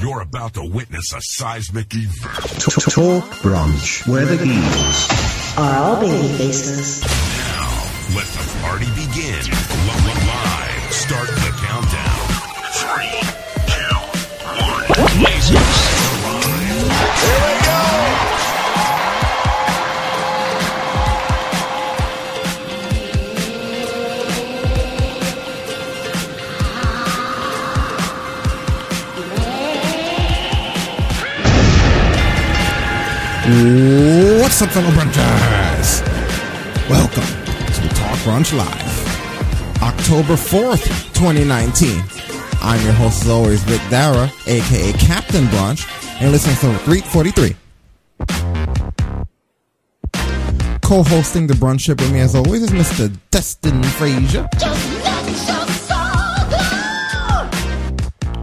You're about to witness a seismic event. Talk Brunch, where the geeks are all baby faces. Now, let the party begin. Live. Start the countdown. What's up, fellow brunchers? Welcome to Talk Brunch Live, October 4th, 2019. I'm your host, as always, Vic Dara, aka Captain Brunch, and listening to 343. Co hosting the brunch ship with me, as always, is Mr. Destin Frazier.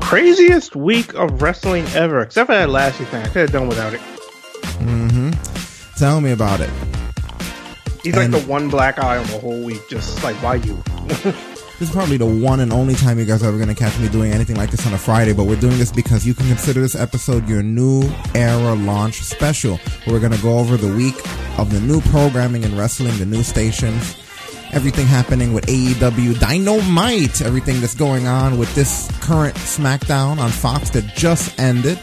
Craziest week of wrestling ever, except for that last week thing. I could have done without it. Mm-hmm. Tell me about it. He's and like the one black eye on the whole week. Just like, why you? this is probably the one and only time you guys are ever going to catch me doing anything like this on a Friday, but we're doing this because you can consider this episode your new era launch special. We're going to go over the week of the new programming in wrestling, the new stations, everything happening with AEW Dynamite, everything that's going on with this current SmackDown on Fox that just ended,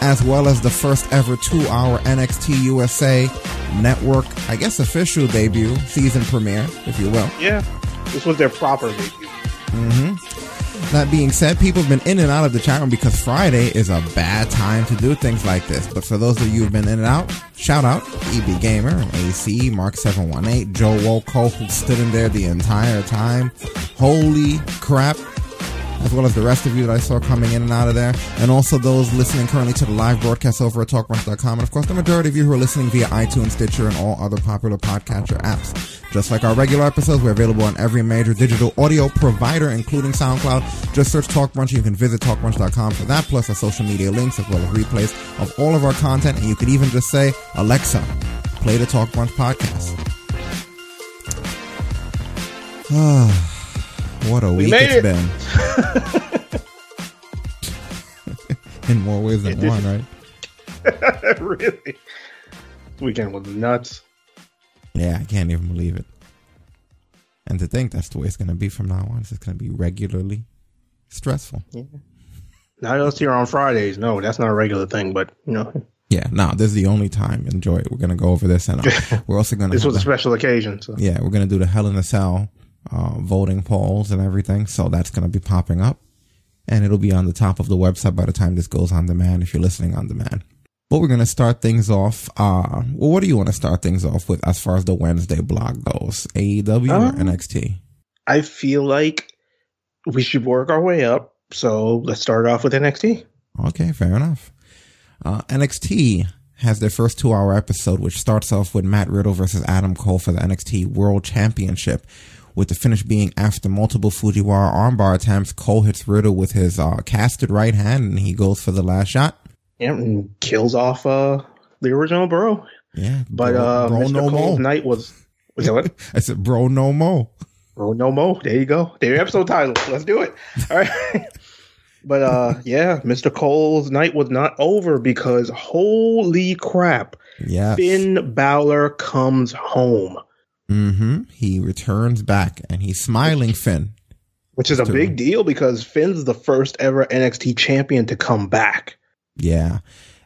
as well as the first ever two hour NXT USA Network, I guess official debut, season premiere, if you will. Yeah, this was their proper debut. Mm-hmm. That being said, people have been in and out of the chat room because Friday is a bad time to do things like this. But for those of you who've been in and out, shout out EB Gamer, AC, Mark718, Joe Woko, who stood in there the entire time. Holy crap as well as the rest of you that I saw coming in and out of there, and also those listening currently to the live broadcast over at TalkBrunch.com, and of course the majority of you who are listening via iTunes, Stitcher, and all other popular podcatcher apps. Just like our regular episodes, we're available on every major digital audio provider, including SoundCloud. Just search Talk Brunch. You can visit TalkBrunch.com for that, plus our social media links as well as replays of all of our content. And you could even just say, Alexa, play the Talk Brunch podcast. Ah. What a we week it's it. been. In more ways than one, right? really? This weekend was nuts. Yeah, I can't even believe it. And to think that's the way it's going to be from now on. It's going to be regularly stressful. Yeah. Not us here on Fridays. No, that's not a regular thing, but, you know. Yeah, no, this is the only time. Enjoy it. We're going to go over this. And uh, we're also going to. this was a special occasion. So. Yeah, we're going to do the Hell in a Cell uh, voting polls and everything. So that's going to be popping up and it'll be on the top of the website by the time this goes on demand if you're listening on demand. But we're going to start things off. Uh, well, what do you want to start things off with as far as the Wednesday blog goes? AEW um, or NXT? I feel like we should work our way up. So let's start off with NXT. Okay, fair enough. Uh, NXT has their first two hour episode, which starts off with Matt Riddle versus Adam Cole for the NXT World Championship with the finish being after multiple Fujiwara armbar attempts, Cole hits Riddle with his uh, casted right hand and he goes for the last shot. Yeah, and kills off uh, the original bro. Yeah, but bro, uh, bro Mr. No Cole's mo. night was was that what? I said, bro, no mo. Bro, no mo. There you go. There your episode title. Let's do it. All right. but uh, yeah, Mr. Cole's night was not over because holy crap! Yeah, Finn Balor comes home. Mm-hmm. He returns back and he's smiling Finn. Which is a big deal because Finn's the first ever NXT champion to come back. Yeah.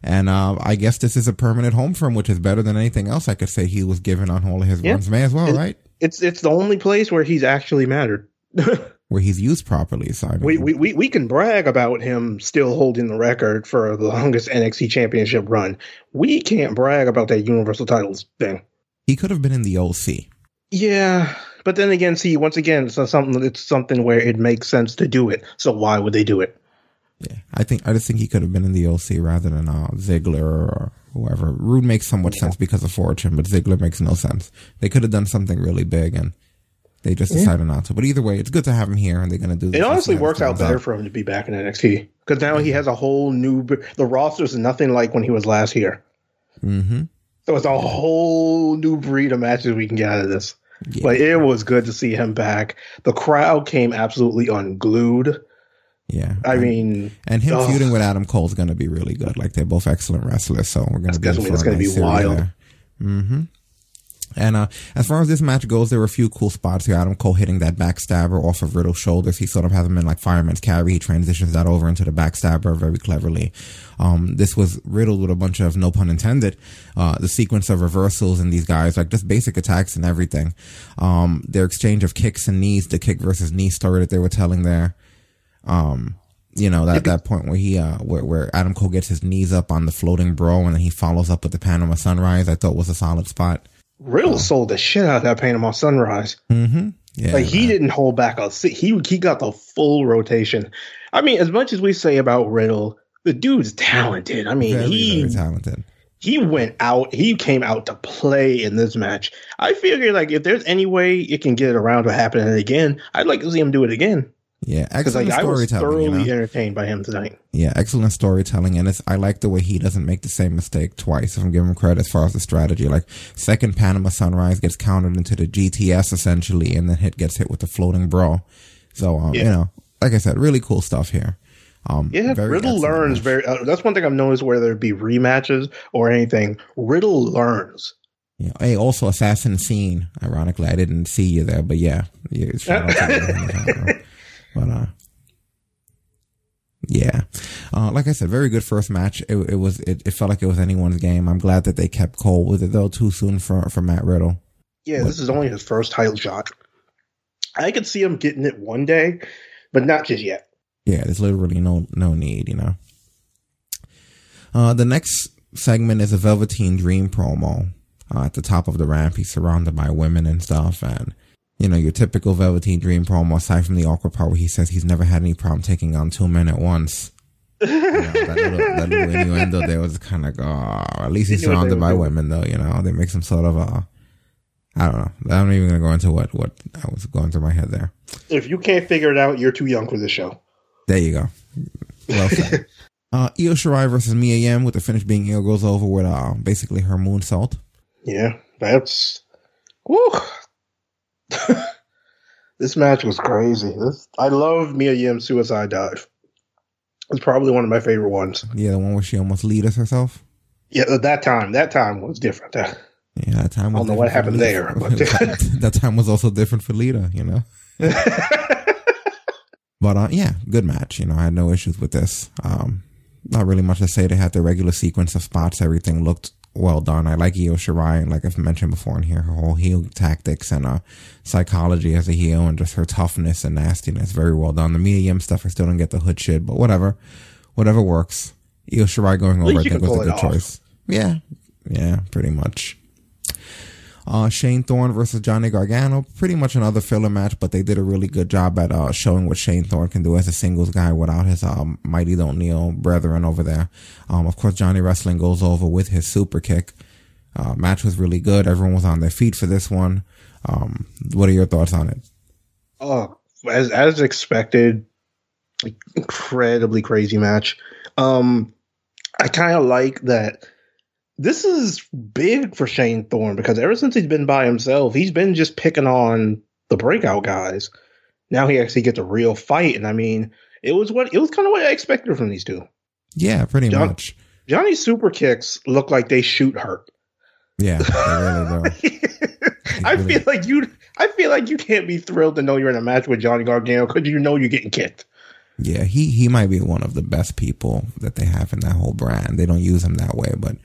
And uh, I guess this is a permanent home for him, which is better than anything else I could say he was given on all of his yeah. runs. May as well, right? It's it's the only place where he's actually mattered. where he's used properly. Mean, we, we, we, we can brag about him still holding the record for the longest NXT championship run. We can't brag about that Universal titles thing. He could have been in the OC. Yeah, but then again, see, once again, it's something. It's something where it makes sense to do it. So why would they do it? Yeah, I think I just think he could have been in the OC rather than uh, Ziggler or whoever. Roode makes somewhat yeah. sense because of fortune, but Ziggler makes no sense. They could have done something really big, and they just decided yeah. not to. But either way, it's good to have him here, and they're going to do. It honestly works out better out. for him to be back in NXT because now he has a whole new. The roster is nothing like when he was last here. Mm-hmm. So it's a whole new breed of matches we can get out of this. Yeah. But it was good to see him back. The crowd came absolutely unglued. Yeah. I mean, and him ugh. feuding with Adam Cole is going to be really good. Like they're both excellent wrestlers, so we're going to be definitely- for gonna be wild. Mm-hmm. And uh, as far as this match goes, there were a few cool spots here. Adam Cole hitting that backstabber off of Riddle's shoulders. He sort of has him in like fireman's carry. He transitions that over into the backstabber very cleverly. Um, this was riddled with a bunch of, no pun intended, uh, the sequence of reversals in these guys, like just basic attacks and everything. Um, their exchange of kicks and knees, the kick versus knee story that they were telling there. Um, you know, that, that point where he, uh, where, where Adam Cole gets his knees up on the floating bro and then he follows up with the Panama Sunrise, I thought was a solid spot. Riddle sold the shit out of that Panama Sunrise. Mm-hmm. Yeah. Like he didn't hold back a si- he he got the full rotation. I mean, as much as we say about Riddle, the dude's talented. I mean, very, he very talented. he went out. He came out to play in this match. I figure like if there's any way it can get around to happening again, I'd like to see him do it again Yeah. Excellent like I was storytelling. thoroughly you know? entertained by him tonight. Yeah, excellent storytelling, and it's I like the way he doesn't make the same mistake twice. If I'm giving him credit as far as the strategy, like second Panama Sunrise gets countered into the GTS essentially, and then hit gets hit with the floating bro. So um, you know, like I said, really cool stuff here. Um, Yeah, Riddle learns match. very. Uh, that's one thing I've noticed whether it be rematches or anything. Riddle learns. Yeah. Hey, also Assassin Scene. Ironically, I didn't see you there, but yeah, yeah but uh, yeah, uh, like I said, very good first match. It, it was. It, it felt like it was anyone's game. I'm glad that they kept Cole with it though. Too soon for for Matt Riddle. Yeah, this is only his first title shot. I could see him getting it one day, but not just yet. Yeah, there's literally no no need, you know. Uh, the next segment is a Velveteen Dream promo. Uh, at the top of the ramp, he's surrounded by women and stuff, and you know your typical Velveteen Dream promo. Aside from the awkward part where he says he's never had any problem taking on two men at once. You know, that, little, that little innuendo there was kind of, oh, at least he's They knew what they surrounded by doing. women, though. You know, they make some sort of a. I don't know. I'm not even gonna go into what what I was going through my head there. If you can't figure it out, you're too young for this show. There you go. Well said. uh, Io Shirai versus Mia Yim with the finish being Io goes over with uh, basically her moonsault. Yeah, that's. Woo. this match was crazy. This I love Mia Yim's suicide dive. It's probably one of my favorite ones. Yeah, the one where she almost lead us herself. Yeah, that time, that time was different. Yeah, that time. Was I don't know what happened there, but- that time was also different for Lita, you know. But uh, yeah, good match. You know, I had no issues with this. Um, not really much to say. They had the regular sequence of spots. Everything looked well done. I like Io Shirai, and like I've mentioned before in here, her whole heel tactics and uh, psychology as a heel, and just her toughness and nastiness. Very well done. The medium stuff, I still don't get the hood shit, but whatever, whatever works. Io Shirai going over, I think, was a good off. choice. Yeah, yeah, pretty much. Uh, Shane Thorne versus Johnny Gargano, pretty much another filler match, but they did a really good job at uh, showing what Shane Thorne can do as a singles guy without his um, Mighty Don't Kneel brethren over there. Um, of course, Johnny Wrestling goes over with his super kick. Uh, match was really good. Everyone was on their feet for this one. Um, what are your thoughts on it? Oh, as as expected, incredibly crazy match. Um, I kind of like that. This is big for Shane Thorne because ever since he's been by himself, he's been just picking on the breakout guys. Now he actually gets a real fight, and I mean, it was what it was kind of what I expected from these two. Yeah, pretty John- much. Johnny's super kicks look like they shoot hurt. Yeah, really. I feel like you. I feel like you can't be thrilled to know you're in a match with Johnny Gargano because you know you're getting kicked. Yeah, he he might be one of the best people that they have in that whole brand. They don't use him that way, but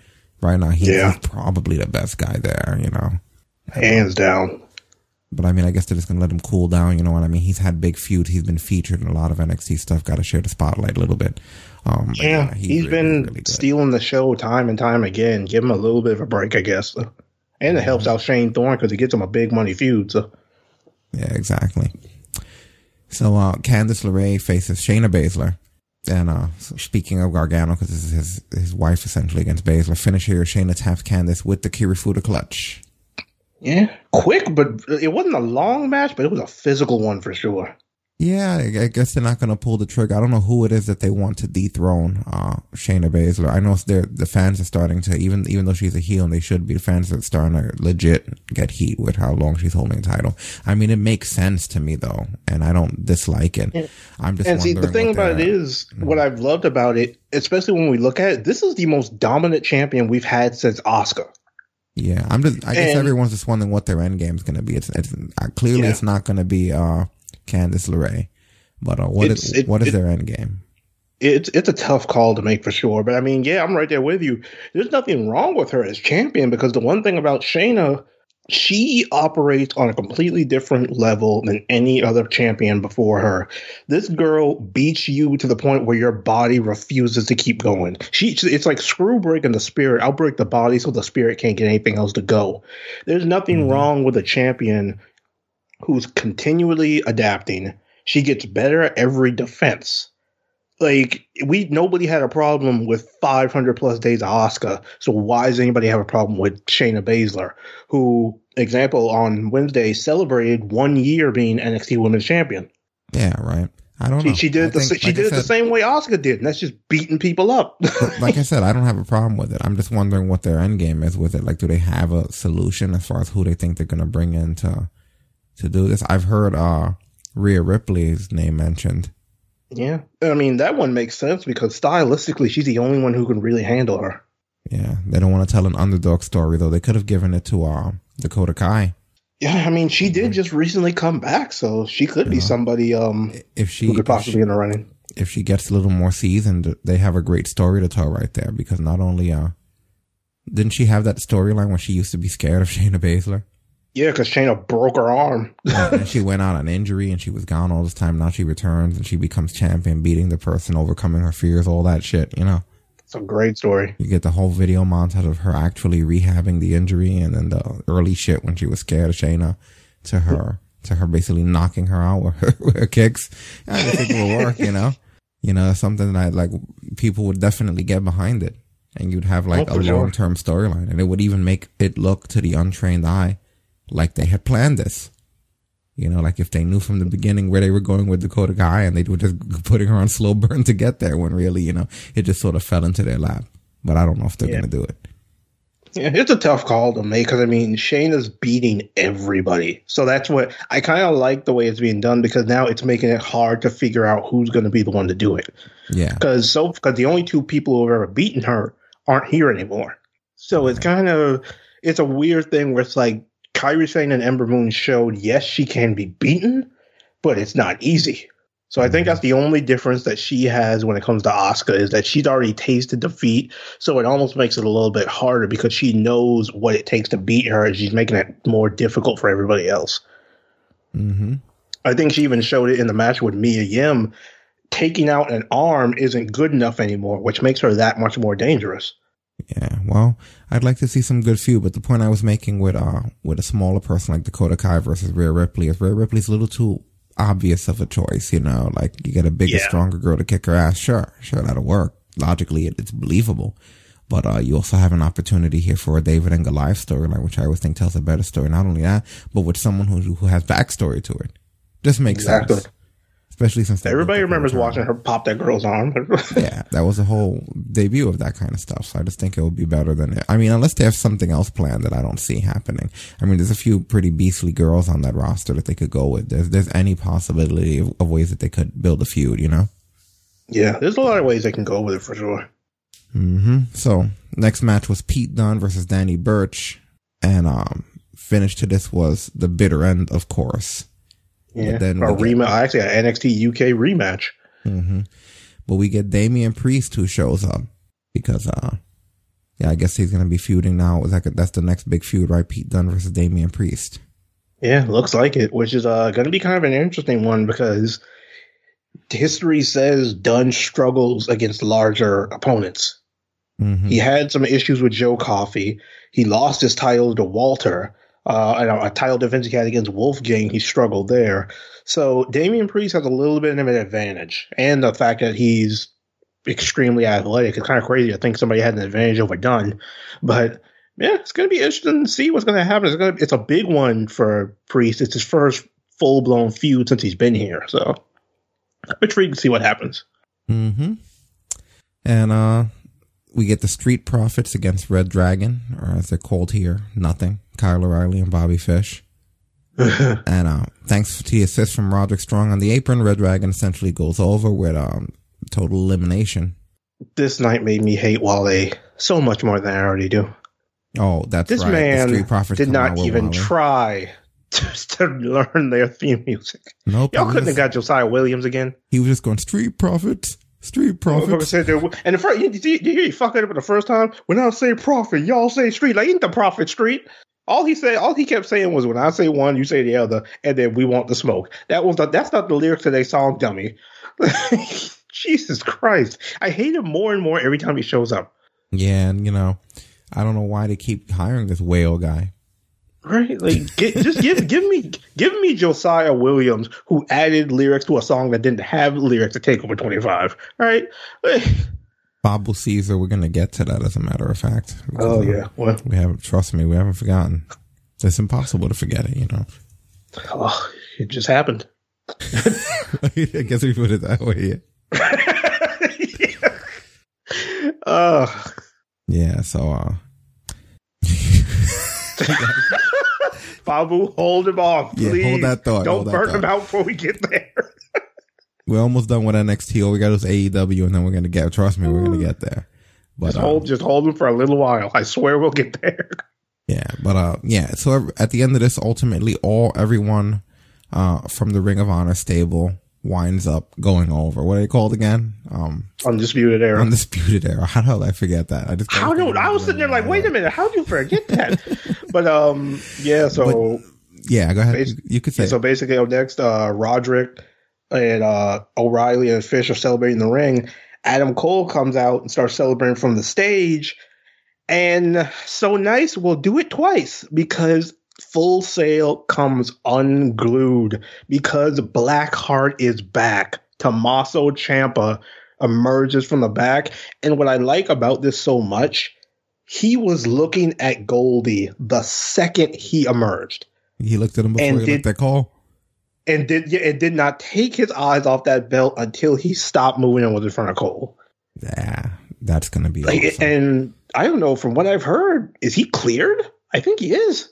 right now he's, Yeah. probably the best guy there. You know. Hands down. But I mean, I guess they're just gonna let him cool down. You know what I mean? He's had big feuds. He's been featured in a lot of NXT stuff. Got to share the spotlight a little bit. Um, but Yeah, he's really, been really stealing the show time and time again. Give him a little bit of a break, I guess. And it helps out Shane Thorne because it gets him a big money feud. So Yeah, exactly. So uh, Candice LeRae faces Shayna Baszler. And uh, speaking of Gargano, because this is his his wife essentially against Baszler, finish here. Shayna taps Candice with the Kirifuda clutch. yeah, quick, but it wasn't a long match, but it was a physical one for sure. Yeah, I guess they're not going to pull the trigger. I don't know who it is that they want to dethrone uh, Shayna Baszler. I know they're, the fans are starting to even even though she's a heel and they should be, the fans that are starting to legit get heat with how long she's holding the title. I mean, it makes sense to me though, and I don't dislike it. I'm just And see, the thing about it is what I've loved about it, especially when we look at it, this is the most dominant champion we've had since Asuka. Yeah, I'm just. I guess And- everyone's just wondering what their end game is going to be. It's, it's uh, clearly Yeah. it's not going to be uh, Candice LeRae, but uh, what is It's- it- what is it- their end game? It's it's a tough call to make for sure, but I mean, yeah, I'm right there with you. There's nothing wrong with her as champion because the one thing about Shayna, she operates on a completely different level than any other champion before her. This girl beats you to the point where your body refuses to keep going. She it's like screw breaking the spirit. I'll break the body so the spirit can't get anything else to go. There's nothing Mhm. wrong with a champion who's continually adapting. She gets better at every defense like we nobody had a problem with 500 plus days of Asuka. So why does anybody have a problem with Shayna Baszler, who, example, on Wednesday celebrated one year being NXT Women's Champion? Yeah, right. I don't She, know. she did I it the, think, she like did it the same way Asuka did, and that's just beating people up. like I said, I don't have a problem with it. I'm just wondering what their end game is with it. Like, do they have a solution as far as who they think they're going to bring in to to do this? I've heard uh Rhea Ripley's name mentioned. yeah, I mean that one makes sense because stylistically, she's the only one who can really handle her. Yeah, they don't want to tell an underdog story though. They could have given it to uh, Dakota Kai Yeah, I mean she did just recently come back, so she could be somebody um if she who could possibly she, be in the running. if she gets a little more seasoned. They have a great story to tell right there because not only uh didn't she have that storyline when she used to be scared of Shayna Baszler? Yeah, because Shayna broke her arm. and she went out on injury and she was gone all this time. Now she returns and she becomes champion, beating the person, overcoming her fears, all that shit. You know, It's a great story. you get the whole video montage of her actually rehabbing the injury and then the early shit when she was scared of Shayna to her, to her basically knocking her out with her, with her kicks. I just think it will work, you know, you know, something that like people would definitely get behind it and you'd have like Oh, a long term storyline and it would even make it look to the untrained eye like they had planned this. You know, like if they knew from the beginning where they were going with Dakota Kai and they were just putting her on slow burn to get there when really, you know, it just sort of fell into their lap. But I don't know if they're Yeah. going to do it. Yeah, it's a tough call to make because I mean Shane is beating everybody, so that's what I kind of like the way it's being done because now it's making it hard to figure out who's going to be the one to do it. Yeah. Because so because the only two people who have ever beaten her aren't here anymore, so it's kind of it's a weird thing where it's like Kairi Sane and Ember Moon showed yes she can be beaten, but it's not easy. So I think that's the only difference that she has when it comes to Asuka is that she's already tasted defeat, so it almost makes it a little bit harder because she knows what it takes to beat her, and she's making it more difficult for everybody else. hmm I think she even showed it in the match with Mia Yim. Taking out an arm isn't good enough anymore, which makes her that much more dangerous. Yeah. Well, I'd like to see some good feud, but the point I was making with, uh, with a smaller person like Dakota Kai versus Rhea Ripley is Rhea Ripley's a little too obvious of a choice, you know, like you get a bigger, Yeah. stronger girl to kick her ass. Sure. Sure. That'll work. Logically, it, it's believable. But, uh, you also have an opportunity here for a David and Goliath storyline, which I always think tells a better story. Not only that, but with someone who, who has backstory to it. Just makes Exactly. sense. Especially since Everybody remembers watching her pop that girl's arm. yeah, that was a whole debut of that kind of stuff. So I just think it would be better than it. I mean, unless they have something else planned that I don't see happening. I mean, there's a few pretty beastly girls on that roster that they could go with. There's there's any possibility of, of ways that they could build a feud, you know. yeah, there's a lot of ways they can go with it for sure. hmm So next match was Pete Dunne versus Danny Burch, and um, finish to this was the bitter end, of course. Yeah, But then a rematch. Actually, an NXT UK rematch. hmm But we get Damian Priest who shows up because, uh, yeah, I guess he's gonna be feuding now. That that's the next big feud, right? Pete Dunne versus Damian Priest. Yeah, looks like it, which is uh, going to be kind of an interesting one because history says Dunne struggles against larger opponents. hmm He had some issues with Joe Coffey. He lost his title to Walter. Uh, a, title defense he had against Wolfgang, he struggled there. So Damian Priest has a little bit of an advantage, and the fact that he's extremely athletic. It's kind of crazy. I think somebody had an advantage over Dunne, but yeah, it's going to be interesting to see what's going to happen. It's going to, it's a big one for Priest. It's his first full blown feud since he's been here. So I'm intrigued to see what happens. Mm-hmm. And uh we get the Street Profits against Red Dragon, or as they're called here, Nothing. Kyle O'Reilly and Bobby Fish. and uh thanks to the assist from Roderick Strong on the apron, Red Dragon essentially goes over with um total elimination. This night made me hate Wale so much more than I already do. Oh, that's This right. Man Street Profits did not even try to, learn their theme music. Nope. Y'all couldn't was- have got Josiah Williams again. He was just going Street Profits, Street Profits. And the first, you, you, you hear you fuck it up the first time. When I say profit, y'all say street. Like ain't the profit street. All he said, all he kept saying was, "When I say one, you say the other, and then we want the smoke." That was the, that's not the lyrics to their song, dummy. Jesus Christ, I hate him more and more every time he shows up. Yeah, and you know, I don't know why they keep hiring this whale guy. Right? Like, get, just give give me give me Josiah Williams, who added lyrics to a song that didn't have lyrics to take over twenty five. Right? Bobble Caesar, we're gonna get to that as a matter of fact. Oh yeah. Well, We haven't trust me, we haven't forgotten. It's impossible to forget it, you know. oh, it just happened. I guess we put it that way. Yeah. Uh, Yeah, so uh Babu, hold him off, Yeah, please. hold that thought, Don't burn thought. him out before we get there. We're almost done with NXT. All we got is AEW and then we're gonna get trust me, we're gonna get there. But Just hold, just hold him for a little while. I swear we'll get there. Yeah, but uh, yeah. So at the end of this, ultimately, all everyone uh from the Ring of Honor stable winds up going over. What are they called again? Um, Undisputed era. undisputed era. How the hell did I forget that? I just How don't I was sitting there like, wait a minute, how did you forget that? but um, yeah. So Yeah, go ahead. You could say. so basically, up next, uh, Roderick and uh, O'Reilly and Fish are celebrating the ring. Adam Cole comes out and starts celebrating from the stage. And so nice We'll do it twice because Full Sail comes unglued because Blackheart is back. Tommaso Ciampa emerges from the back. And what I like about this so much, he was looking at Goldie the second he emerged he looked at him before and he did- looked at Cole. And did it did not take his eyes off that belt until he stopped moving and was in front of Cole. Yeah, that's gonna be Like, awesome. and I don't know from what I've heard, is he cleared? I think he is.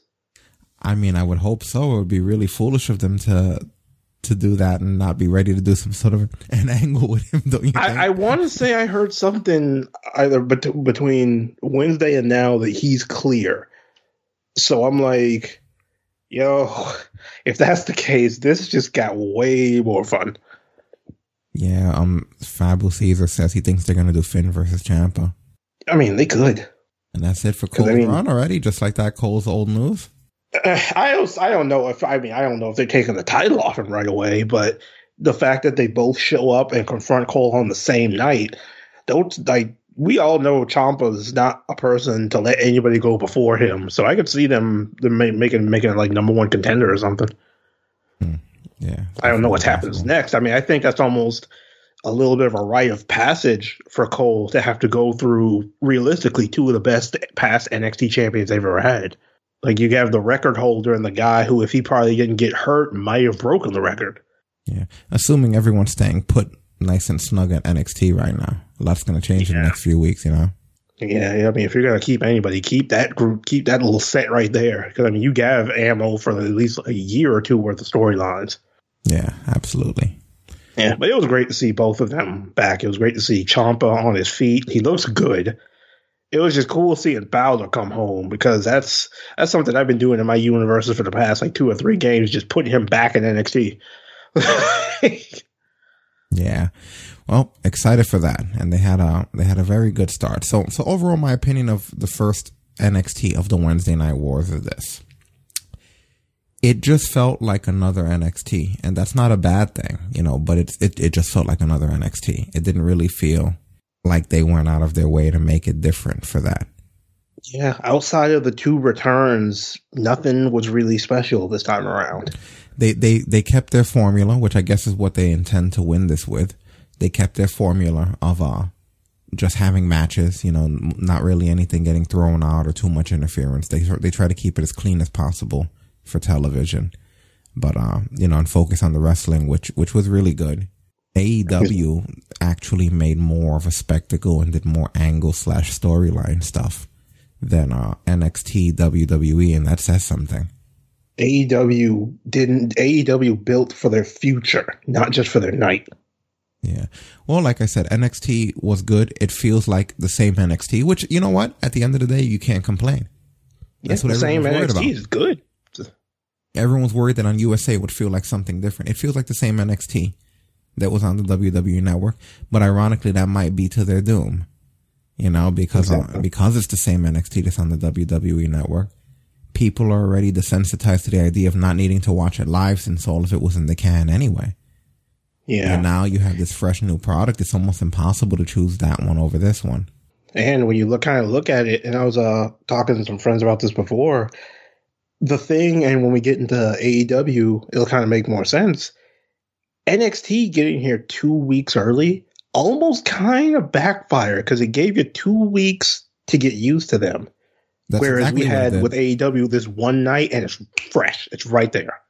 I mean, I would hope so. It would be really foolish of them to to do that and not be ready to do some sort of an angle with him. Don't you think? I, I want to say I heard something either bet- between Wednesday and now that he's clear. So I'm like, yo, if that's the case, this just got way more fun. yeah. Um, Fabio Caesar says he thinks they're gonna do Finn versus Ciampa. I mean, they could. And that's it for 'Cause, I Cole's mean- run already, just like that Cole's old news. Uh, I don't, I don't know if I mean I don't know if they're taking the title off him right away, but the fact that they both show up and confront Cole on the same night, don't like we all know Ciampa's not a person to let anybody go before him. So I could see them them making making like number one contender or something. Hmm. Yeah. I don't know what happens next. I mean, I think that's almost a little bit of a rite of passage for Cole to have to go through realistically two of the best past NXT champions they've ever had. Like you have the record holder and the guy who, if he probably didn't get hurt, might have broken the record. Yeah. Assuming everyone's staying put nice and snug at NXT right now. A lot's gonna change in the next few weeks, you know. Yeah, I mean, if you're gonna keep anybody, keep that group, keep that little set right there. Because I mean, you have ammo for at least a year or two worth of storylines. Yeah, absolutely. Yeah, but it was great to see both of them back. It was great to see Ciampa on his feet. He looks good. It was just cool seeing Bowser come home because that's that's something I've been doing in my universes for the past like two or three games, just putting him back in NXT. Yeah. Well, excited for that. And they had a they had a very good start. So so overall my opinion of the first NXT of the Wednesday night wars is this. It just felt like another NXT. And that's not a bad thing, you know, but it's it, it just felt like another NXT. It didn't really feel like they went out of their way to make it different for that. yeah, outside of the two returns, nothing was really special this time around. They they they kept their formula, which I guess is what they intend to win this with. They kept their formula of uh just having matches, you know, not really anything getting thrown out or too much interference. They they try to keep it as clean as possible for television, but uh, you know, and focus on the wrestling, which which was really good. AEW actually made more of a spectacle and did more angle slash storyline stuff than uh, NXT WWE, and that says something. AEW didn't AEW built for their future, not just for their night. Yeah. Well, like I said, NXT was good. It feels like the same NXT, which you know what? At the end of the day, you can't complain. That's yeah, what the same NXT about. is good. Everyone's worried that on USA it would feel like something different. It feels like the same NXT that was on the WWE network, but ironically, that might be to their doom. You know, because exactly. because it's the same NXT that's on the WWE network. People are already desensitized to the idea of not needing to watch it live since all of it was in the can anyway. Yeah. And now you have this fresh new product. It's almost impossible to choose that one over this one. And when you look kind of look at it, and I was uh talking to some friends about this before, the thing, and when we get into AEW, it'll kind of make more sense. NXT getting here two weeks early almost kind of backfired because it gave you two weeks to get used to them. That's Whereas exactly we had with AEW this one night and it's fresh. It's right there.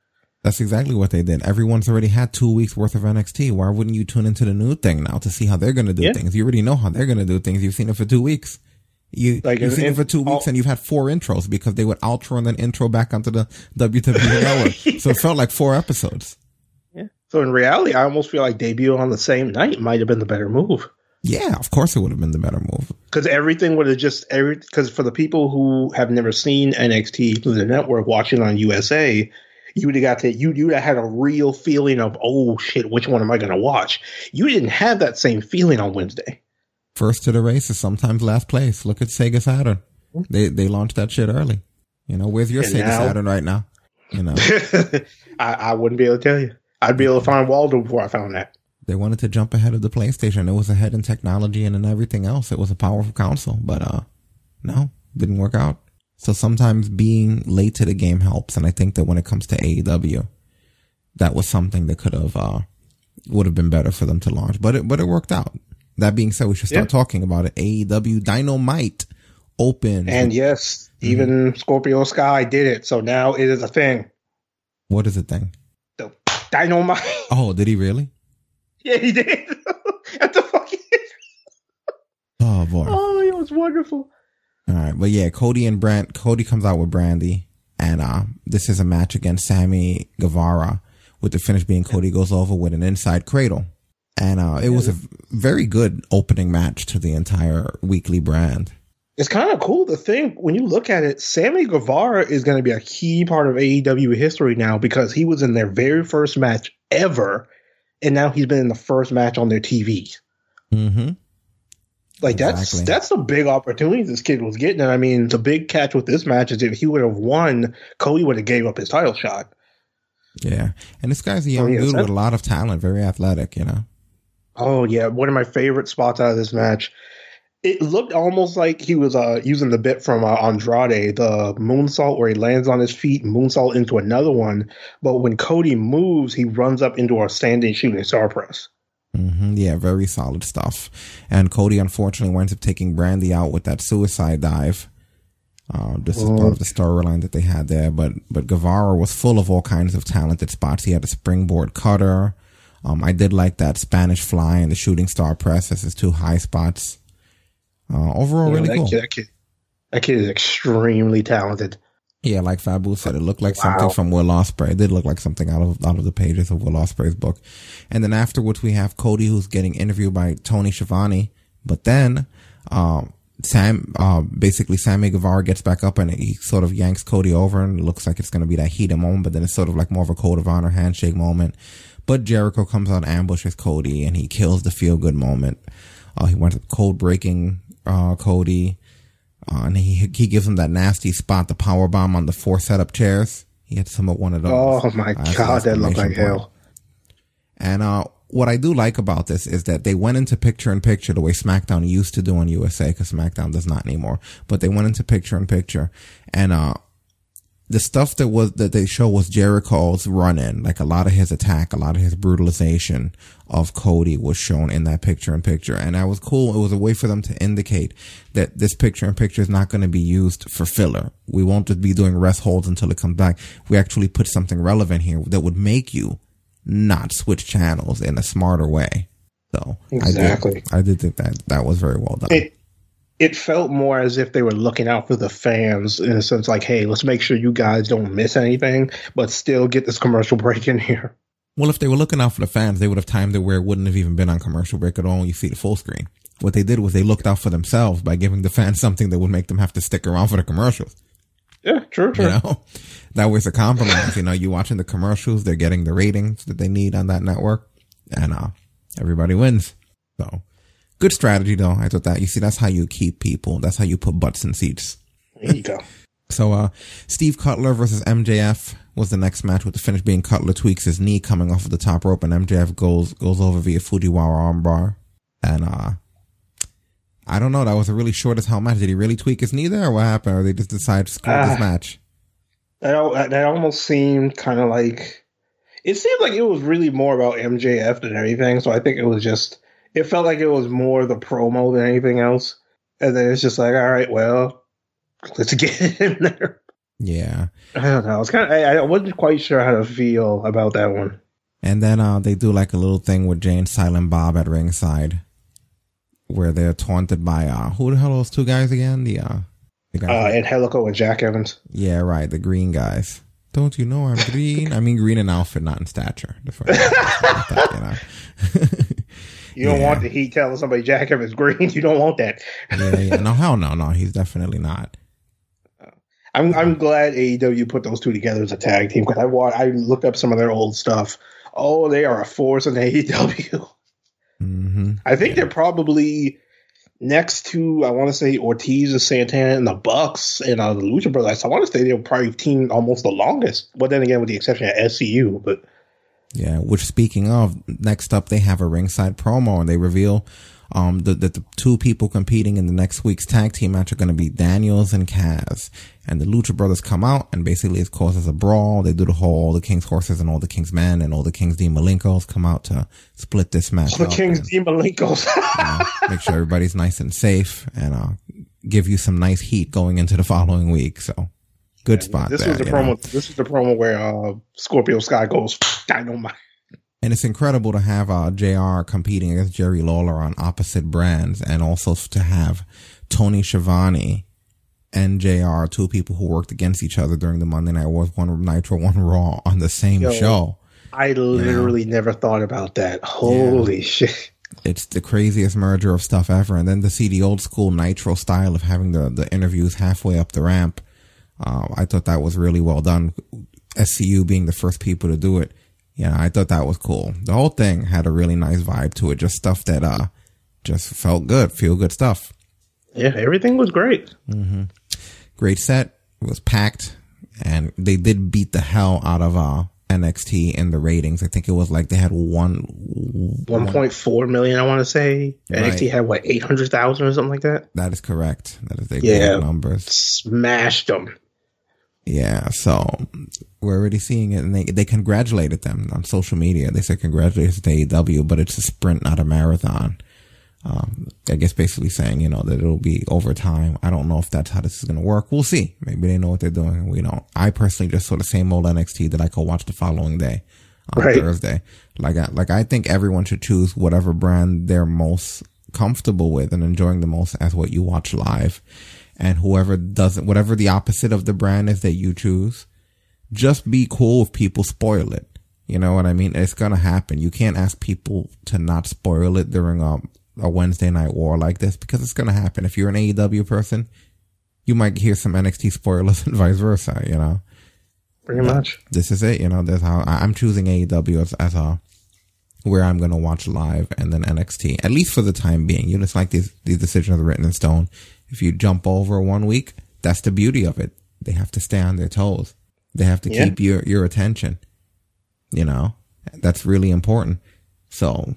That's exactly what they did. Everyone's already had two weeks worth of NXT. Why wouldn't you tune into the new thing now to see how they're going to do yeah. things? You already know how they're going to do things. You've seen it for two weeks. You, like, you've seen it for two weeks all, and you've had four intros because they would outro and then intro back onto the WWE network. yeah. So it felt like four episodes. Yeah. So in reality, I almost feel like debut on the same night might have been the better move. Yeah, of course it would have been the better move. Because everything would have just every because for the people who have never seen NXT through the network watching on USA, you would have got to you you had a real feeling of oh shit, which one am I going to watch? You didn't have that same feeling on Wednesday. First to the races, sometimes last place. Look at Sega Saturn. Hmm. They they launched that shit early. You know, where's your and Sega now, Saturn right now? You know, I, I wouldn't be able to tell you. I'd be able to find Waldo before I found that. They wanted to jump ahead of the PlayStation. It was ahead in technology and in everything else. It was a powerful console, but uh, no, didn't work out. So sometimes being late to the game helps. And I think that when it comes to AEW, that was something that could have, uh, would have been better for them to launch, but it, but it worked out. That being said, we should start yeah. talking about it. AEW Dynamite open. And yes, mm-hmm. even Scorpio Sky did it. So now it is a thing. What is a thing? The Dynamite. Oh, did he really? Yeah, he did. At the fucking. oh boy. Oh, it was wonderful. All right, but yeah, Cody and Brand. Cody comes out with Brandi, and uh, this is a match against Sammy Guevara, with the finish being Cody goes over with an inside cradle, and uh, it was a very good opening match to the entire weekly brand. It's kind of cool to think when you look at it, Sammy Guevara is going to be a key part of AEW history now because he was in their very first match ever, and now he's been in the first match on their TV. Mm-hmm. Like exactly. that's that's a big opportunity this kid was getting. And I mean, the big catch with this match is if he would have won, Cody would have gave up his title shot. Yeah, and this guy's a young oh, dude with a lot of talent, very athletic. You know. Oh yeah, one of my favorite spots out of this match. It looked almost like he was uh, using the bit from uh, Andrade, the moonsault where he lands on his feet, moonsault into another one. But when Cody moves, he runs up into a standing shooting star press. Mm-hmm. Yeah, very solid stuff. And Cody unfortunately winds up taking Brandi out with that suicide dive. Uh, this is part of the storyline that they had there. But but Guevara was full of all kinds of talented spots. He had a springboard cutter. Um, I did like that Spanish fly and the shooting star press as his two high spots. Uh, overall, yeah, really that cool. Kid, that, kid, that kid is extremely talented. Yeah, like Fabu said, it looked like wow. something from Will Ospreay. It did look like something out of out of the pages of Will Ospreay's book. And then afterwards, we have Cody, who's getting interviewed by Tony Schiavone. But then, um, Sam, uh, basically Sammy Guevara gets back up and he sort of yanks Cody over and it looks like it's going to be that heated moment, but then it's sort of like more of a code of honor handshake moment. But Jericho comes out ambushes Cody and he kills the feel good moment. Uh, he went cold breaking, uh, Cody. Uh, and he he gives him that nasty spot, the power bomb on the four setup chairs. He had some of one of those. Oh my uh, god, that looked like hell. And uh, what I do like about this is that they went into picture in picture the way SmackDown used to do on USA, because SmackDown does not anymore. But they went into picture in picture, and uh, the stuff that was that they show was Jericho's run in, like a lot of his attack, a lot of his brutalization of Cody was shown in that picture in picture. And that was cool. It was a way for them to indicate that this picture in picture is not going to be used for filler. We won't just be doing rest holds until it comes back. We actually put something relevant here that would make you not switch channels in a smarter way. So Exactly. I did, I did think that that was very well done. It it felt more as if they were looking out for the fans in a sense like, hey, let's make sure you guys don't miss anything, but still get this commercial break in here. Well, if they were looking out for the fans, they would have timed it where it wouldn't have even been on commercial break at all. You see the full screen. What they did was they looked out for themselves by giving the fans something that would make them have to stick around for the commercials. Yeah, true, true. You know, that was a compromise. You know, you watching the commercials, they're getting the ratings that they need on that network, and uh, everybody wins. So, good strategy though. I thought that you see, that's how you keep people. That's how you put butts in seats. There you go. So, uh, Steve Cutler versus MJF was the next match with the finish being Cutler tweaks his knee coming off of the top rope and MJF goes, goes over via Fujiwara armbar. And, uh, I don't know. That was a really short as hell match. Did he really tweak his knee there or what happened? Or they just decided to screw with this Ah. match? That, that that almost seemed kind of like it seemed like it was really more about MJF than anything. So I think it was just it felt like it was more the promo than anything else. And then it's just like, all right, well, let's get in there. Yeah. I don't know. It's kind of I, I wasn't quite sure how to feel about that one. And then, uh, they do like a little thing with Jay and Silent Bob at ringside where they're taunted by, uh, who the hell are those two guys again? The, uh, the guys. Uh, Angelico and Jack Evans. Yeah, right. The green guys. Don't you know I'm green? I mean, green in outfit, not in stature. That, you know. You don't Yeah. want the heat telling somebody Jack Evans green. You don't want that. yeah, yeah. No, hell no, no. He's definitely not. I'm I'm glad AEW put those two together as a tag team because I wa- I looked up some of their old stuff. Oh, they are a force in AEW. hmm I think they're probably next to I want to say Ortiz and Santana and the Bucks and uh, the Lucha Brothers. I want to say they're probably team almost the longest. But then again, with the exception of SCU, but Yeah. Which, speaking of, next up they have a ringside promo and they reveal um that the, the two people competing in the next week's tag team match are going to be Daniels and Kaz. And the Lucha Brothers come out and basically it causes a brawl. They do the whole all the King's horses and all the King's men and all the King's D Malenkos come out to split this match. All the Kings and- Dean Malenkos. you know, make sure everybody's nice and safe and uh give you some nice heat going into the following week. So good spot this there. was the promo. know. This is the promo where uh, Scorpio Sky goes dynamite. And it's incredible to have uh JR competing against Jerry Lawler on opposite brands and also to have Tony Schiavone and JR, two people who worked against each other during the Monday Night Wars, one Nitro, one Raw on the same Yo. show. I literally never thought about that. Holy shit! it's the craziest merger of stuff ever. And then to see the old school Nitro style of having the, the interviews halfway up the ramp, uh, I thought that was really well done. SCU being the first people to do it. Yeah, I thought that was cool. The whole thing had a really nice vibe to it. Just stuff that, uh, just felt good, feel good stuff. Yeah, everything was great. Great set. It was packed and they did beat the hell out of, uh, NXT in the ratings. I think it was like they had one, One point four million, I want to say. Right. NXT had what eight hundred thousand or something like that. that is correct. That is the Yeah. numbers. Smashed them. Yeah, so we're already seeing it, and they they congratulated them on social media. They said congratulations to AEW, but it's a sprint, not a marathon. Um, I guess basically saying you know that it'll be over time. I don't know if that's how this is going to work. We'll see. Maybe they know what they're doing. We don't. I personally just saw the same old NXT that I could watch the following day on Right. Thursday. Like I, like I think everyone should choose whatever brand they're most comfortable with and enjoying the most as what you watch live. And whoever doesn't, whatever the opposite of the brand is that you choose, just be cool if people spoil it. You know what I mean? It's gonna happen. You can't ask people to not spoil it during a, a Wednesday night war like this because it's gonna happen. If you're an AEW person, you might hear some NXT spoilers and vice versa, you know? Pretty much. this is it. You know, that's how I'm choosing AEW as, as a where I'm going to watch live and then NXT, at least for the time being. You know, it's like these, these decisions are written in stone. If you jump over one week, that's the beauty of it. They have to stay on their toes. They have to Yeah. keep your, your attention. You know, that's really important. So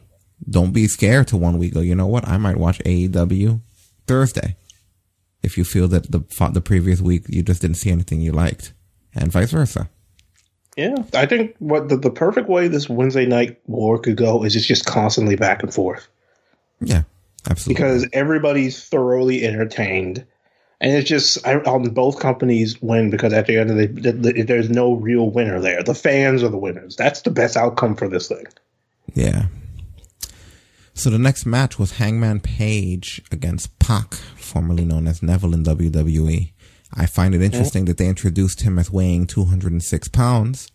don't be scared to one week go, you know what? I might watch AEW Thursday. If you feel that the, the previous week you just didn't see anything you liked and vice versa. Yeah, I think what the, the perfect way this Wednesday night war could go is it's just constantly back and forth Yeah, absolutely. because everybody's thoroughly entertained. And it's just I, um, both companies win because at the end of the, the, the there's no real winner there. The fans are the winners. That's the best outcome for this thing. Yeah. So the next match was Hangman Page against Pac, formerly known as Neville in WWE. I find it interesting that they introduced him as weighing 206 pounds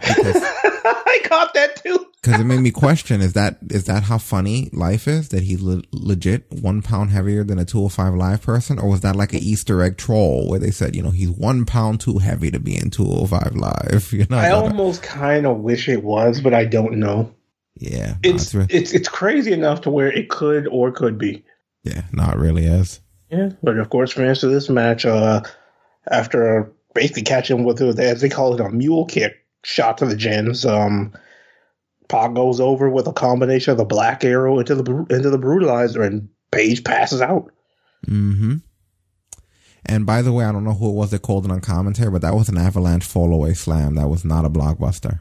because I caught that too. because it made me question is that is that how funny life is that he's le- legit one pound heavier than a 205 live person or was that like an easter egg troll where they said you know he's one pound too heavy to be in 205 live you know I almost kind of wish it was, but I don't know. yeah no, It's it's it's crazy enough to where it could or could be. yeah no it really is Yeah, but of course, for instance, this match, uh, after basically catching with it, as they call it, a mule kick shot to the gens, um, Pac goes over with a combination of the black arrow into the into the brutalizer, and Page passes out. mm-hmm and by the way i don't know who it was that called it on commentary but that was an avalanche fall away slam that was not a blockbuster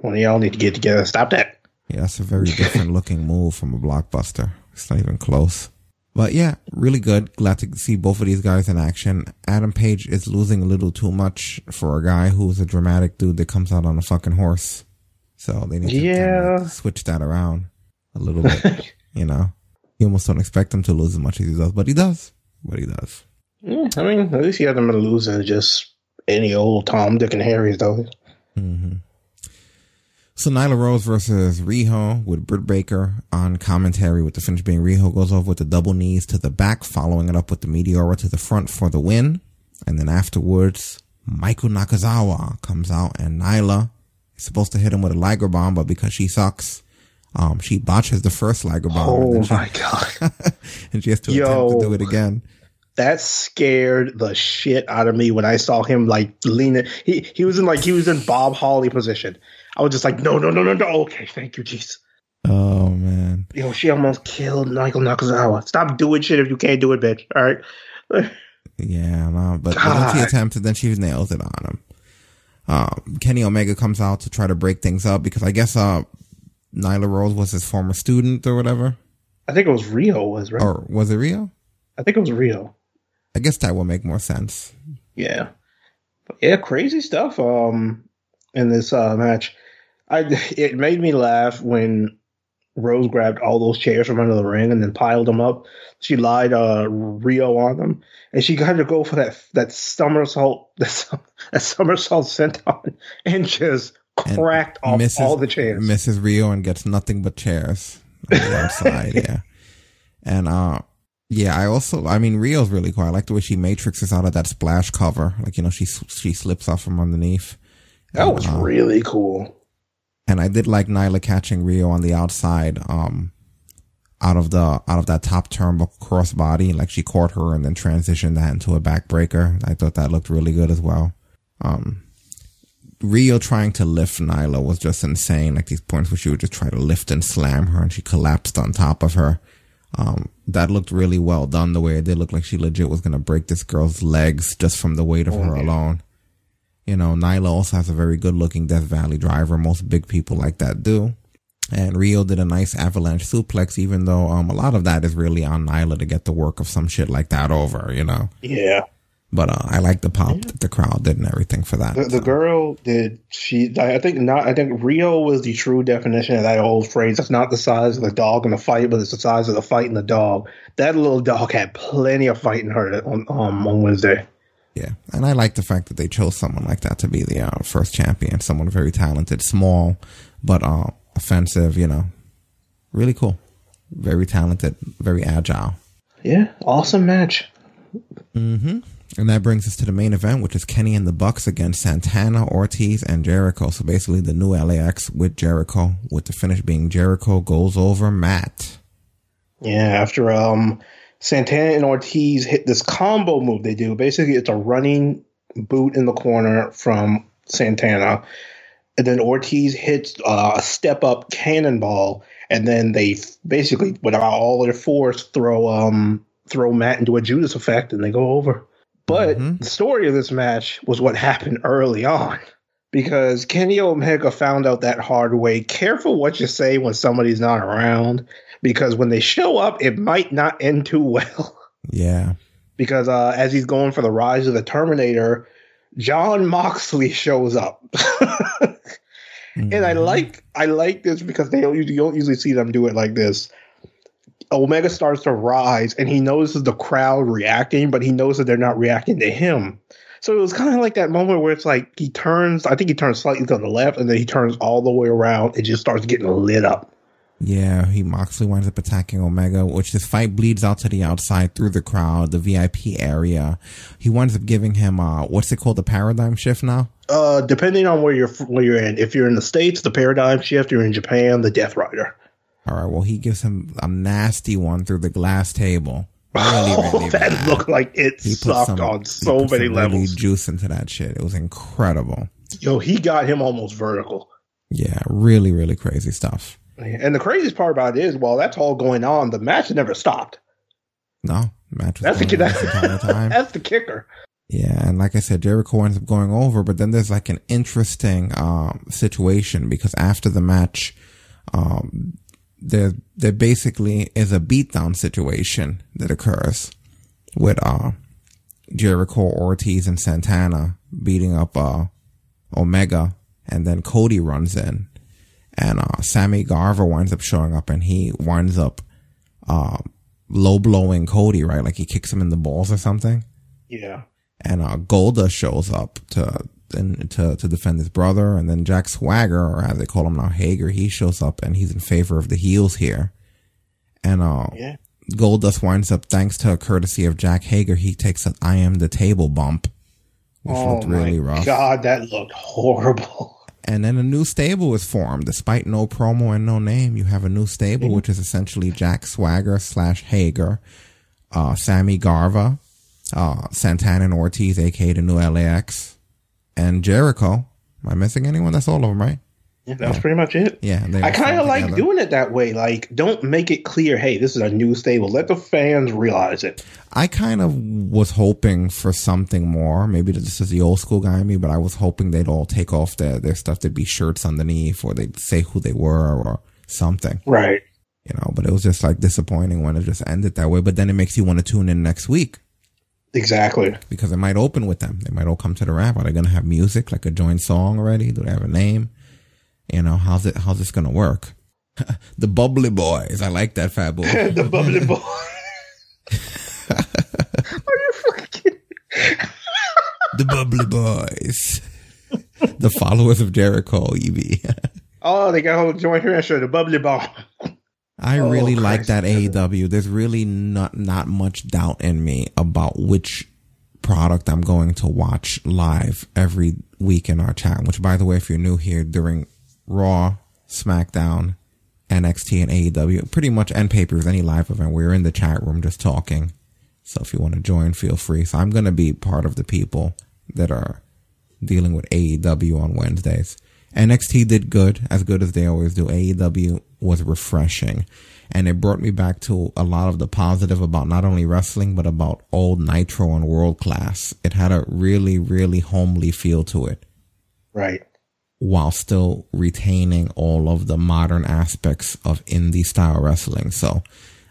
One of y'all need to get together and stop that. Yeah, that's a very different looking move from a blockbuster. It's not even close. But yeah, really good. Glad to see both of these guys in action. Adam Page is losing a little too much for a guy who's a dramatic dude that comes out on a fucking horse. So they need to kinda switch that around a little bit. you know, you almost don't expect him to lose as much as he does, but he does. But he does. Yeah, I mean, at least he hasn't been losing just any old Tom, Dick, and Harry's though. Mm-hmm. So Nyla Rose versus Riho with Britt Baker on commentary with the finish being Riho goes over with the double knees to the back, following it up with the Meteora to the front for the win. And then afterwards, Michael Nakazawa comes out and Nyla is supposed to hit him with a Liger bomb, but because she sucks, um, she botches the first Liger bomb. Oh she, my god, and she has to Yo. attempt to do it again. that scared the shit out of me when I saw him like leaning. He he was in like he was in Bob Holly position. I was just like, no, no, no, no, no. Okay, thank you, jeez. Oh man. Yo, she almost killed Michael Nakazawa. Stop doing shit if you can't do it, bitch. All right. Yeah, no, but once he it, then she nails it on him. Um, Kenny Omega comes out to try to break things up because I guess uh, Nyla Rose was his former student or whatever, I think it was Riho, was right? or was it Riho? I think it was Riho. I guess that will make more sense. Yeah. But yeah, crazy stuff um in this uh match. I it made me laugh when Rose grabbed all those chairs from under the ring and then piled them up. She lied uh Riho on them. And she got to go for that that somersault that, that somersault senton and just And cracked off misses- all the chairs. Misses Riho and gets nothing but chairs on the outside. yeah, and uh, yeah, I also, I mean, Riho's really cool. I like the way she matrixes out of that splash cover, like you know, she she slips off from underneath. that was Uh, really cool. And I did like Nyla catching Riho on the outside, um, out of the out of that top turnbuckle crossbody. Like she caught her and then transitioned that into a backbreaker. I thought that looked really good as well. Um, Riho trying to lift Nyla was just insane. Like these points where she would just try to lift and slam her, and she collapsed on top of her. Um, that looked really well done. The way it did look like she legit was gonna break this girl's legs just from the weight of her alone. You know, Nyla also has a very good looking Death Valley driver. Most big people like that do. And Riho did a nice avalanche suplex, even though um, a lot of that is really on Nyla to get the work of some shit like that over, you know. Yeah. But uh, I like the pop that the crowd did and everything for that. The, the girl did she? I think not. I think Riho was the true definition of that old phrase. It's not the size of the dog in the fight, but it's the size of the fight in the dog. That little dog had plenty of fight in her on um, on Wednesday. Yeah, and I like the fact that they chose someone like that to be the uh, first champion. Someone very talented, small, but uh, offensive. You know, really cool, very talented, very agile. Yeah, awesome match. And that brings us to the main event, which is Kenny and the Bucks against Santana, Ortiz, and Jericho. So basically, the new LAX with Jericho, with the finish being Jericho goes over Matt. Yeah, after um Santana and Ortiz hit this combo move they do. Basically, it's a running boot in the corner from Santana, and then Ortiz hits uh, a step up cannonball, and then they basically, without all their force, throw um throw Matt into a Judas effect, and they go over. But the story of this match was what happened early on. Because Kenny Omega found out that hard way. Careful what you say when somebody's not around because when they show up, it might not end too well. Yeah. because uh, as he's going for the rise of the Terminator, Jon Moxley shows up. And I Mhm. like I like this because they don't usually, you don't usually see them do it like this. Omega starts to rise, and he notices the crowd reacting, but he knows that they're not reacting to him. So it was kind of like that moment where it's like he turns. I think he turns slightly to the left, and then he turns all the way around and just starts getting lit up. Yeah, he Moxley winds up attacking Omega, which this fight bleeds out to the outside through the crowd, the VIP area. He winds up giving him uh what's it called, the paradigm shift now? Uh, depending on where you're where you're in. If you're in the states, the paradigm shift. You're in Japan, the Death Rider. All right, well he gives him a nasty one through the glass table. Really, Oh, that bad. looked like it He sucked some- on he so put many some really levels. juice into that shit. It was incredible. Yo, he got him almost vertical. Yeah, really, really crazy stuff. And the craziest part about it is, while that's all going on, the match never stopped. No, match was That's the, this entire time. that's the kicker. Yeah, and like I said, Jericho ends up going over, but then there's like an interesting um, situation because after the match, um, there there basically is a beatdown situation that occurs with uh, Jericho, Ortiz, and Santana beating up uh, Omega, and then Cody runs in, and uh, Sammy Guevara winds up showing up, and he winds up uh, low blowing Cody, right? Like he kicks him in the balls or something Yeah. and uh, Goldust shows up to to to defend his brother, and then Jack Swagger, or as they call him now, Hager, he shows up and he's in favor of the heels here, and uh, Yeah. Goldust winds up thanks to a courtesy of Jack Hager, he takes an I am the table bump, which Oh looked my really rough, god, that looked horrible. And then a new stable is formed, despite no promo and no name. You have a new stable, which is essentially Jack Swagger slash Hager, uh, Sammy Guevara, uh, Santana and Ortiz, aka the new LAX, and Jericho. Am I missing anyone? That's all of them, right? Yeah, that was pretty much it. Yeah. I kind of like together. doing it that way. Like, don't make it clear, hey, this is a new stable. Let the fans realize it. I kind of was hoping for something more. Maybe this is the old school guy in me, but I was hoping they'd all take off their, their stuff. There'd be shirts underneath, or they'd say who they were, or something. Right. you know, but it was just like disappointing when it just ended that way. But then it makes you want to tune in next week Exactly. because it might open with them. They might all come to the rap. Are they going to have music, like a joint song already? Do they have a name? You know, how's it, how's this going to work? the Bubbly Boys. I like that fat boy. the bubbly boy. Are you fucking kidding? the Bubbly Boys. the followers of Jericho, EB. Oh, they got a joint here and the bubbly bomb. I Oh, really like Christ. that AEW. There's really not not much doubt in me about which product I'm going to watch live every week in our chat. Which, by the way, if you're new here, during Raw, SmackDown, NXT, and AEW, pretty much end papers, any live event, we're in the chat room just talking. So if you want to join, feel free. So I'm going to be part of the people that are dealing with AEW on Wednesdays. NXT did good, as good as they always do. AEW was refreshing. And it brought me back to a lot of the positive about not only wrestling, but about old Nitro and World Class. It had a really, really homely feel to it Right. While still retaining all of the modern aspects of indie style wrestling. So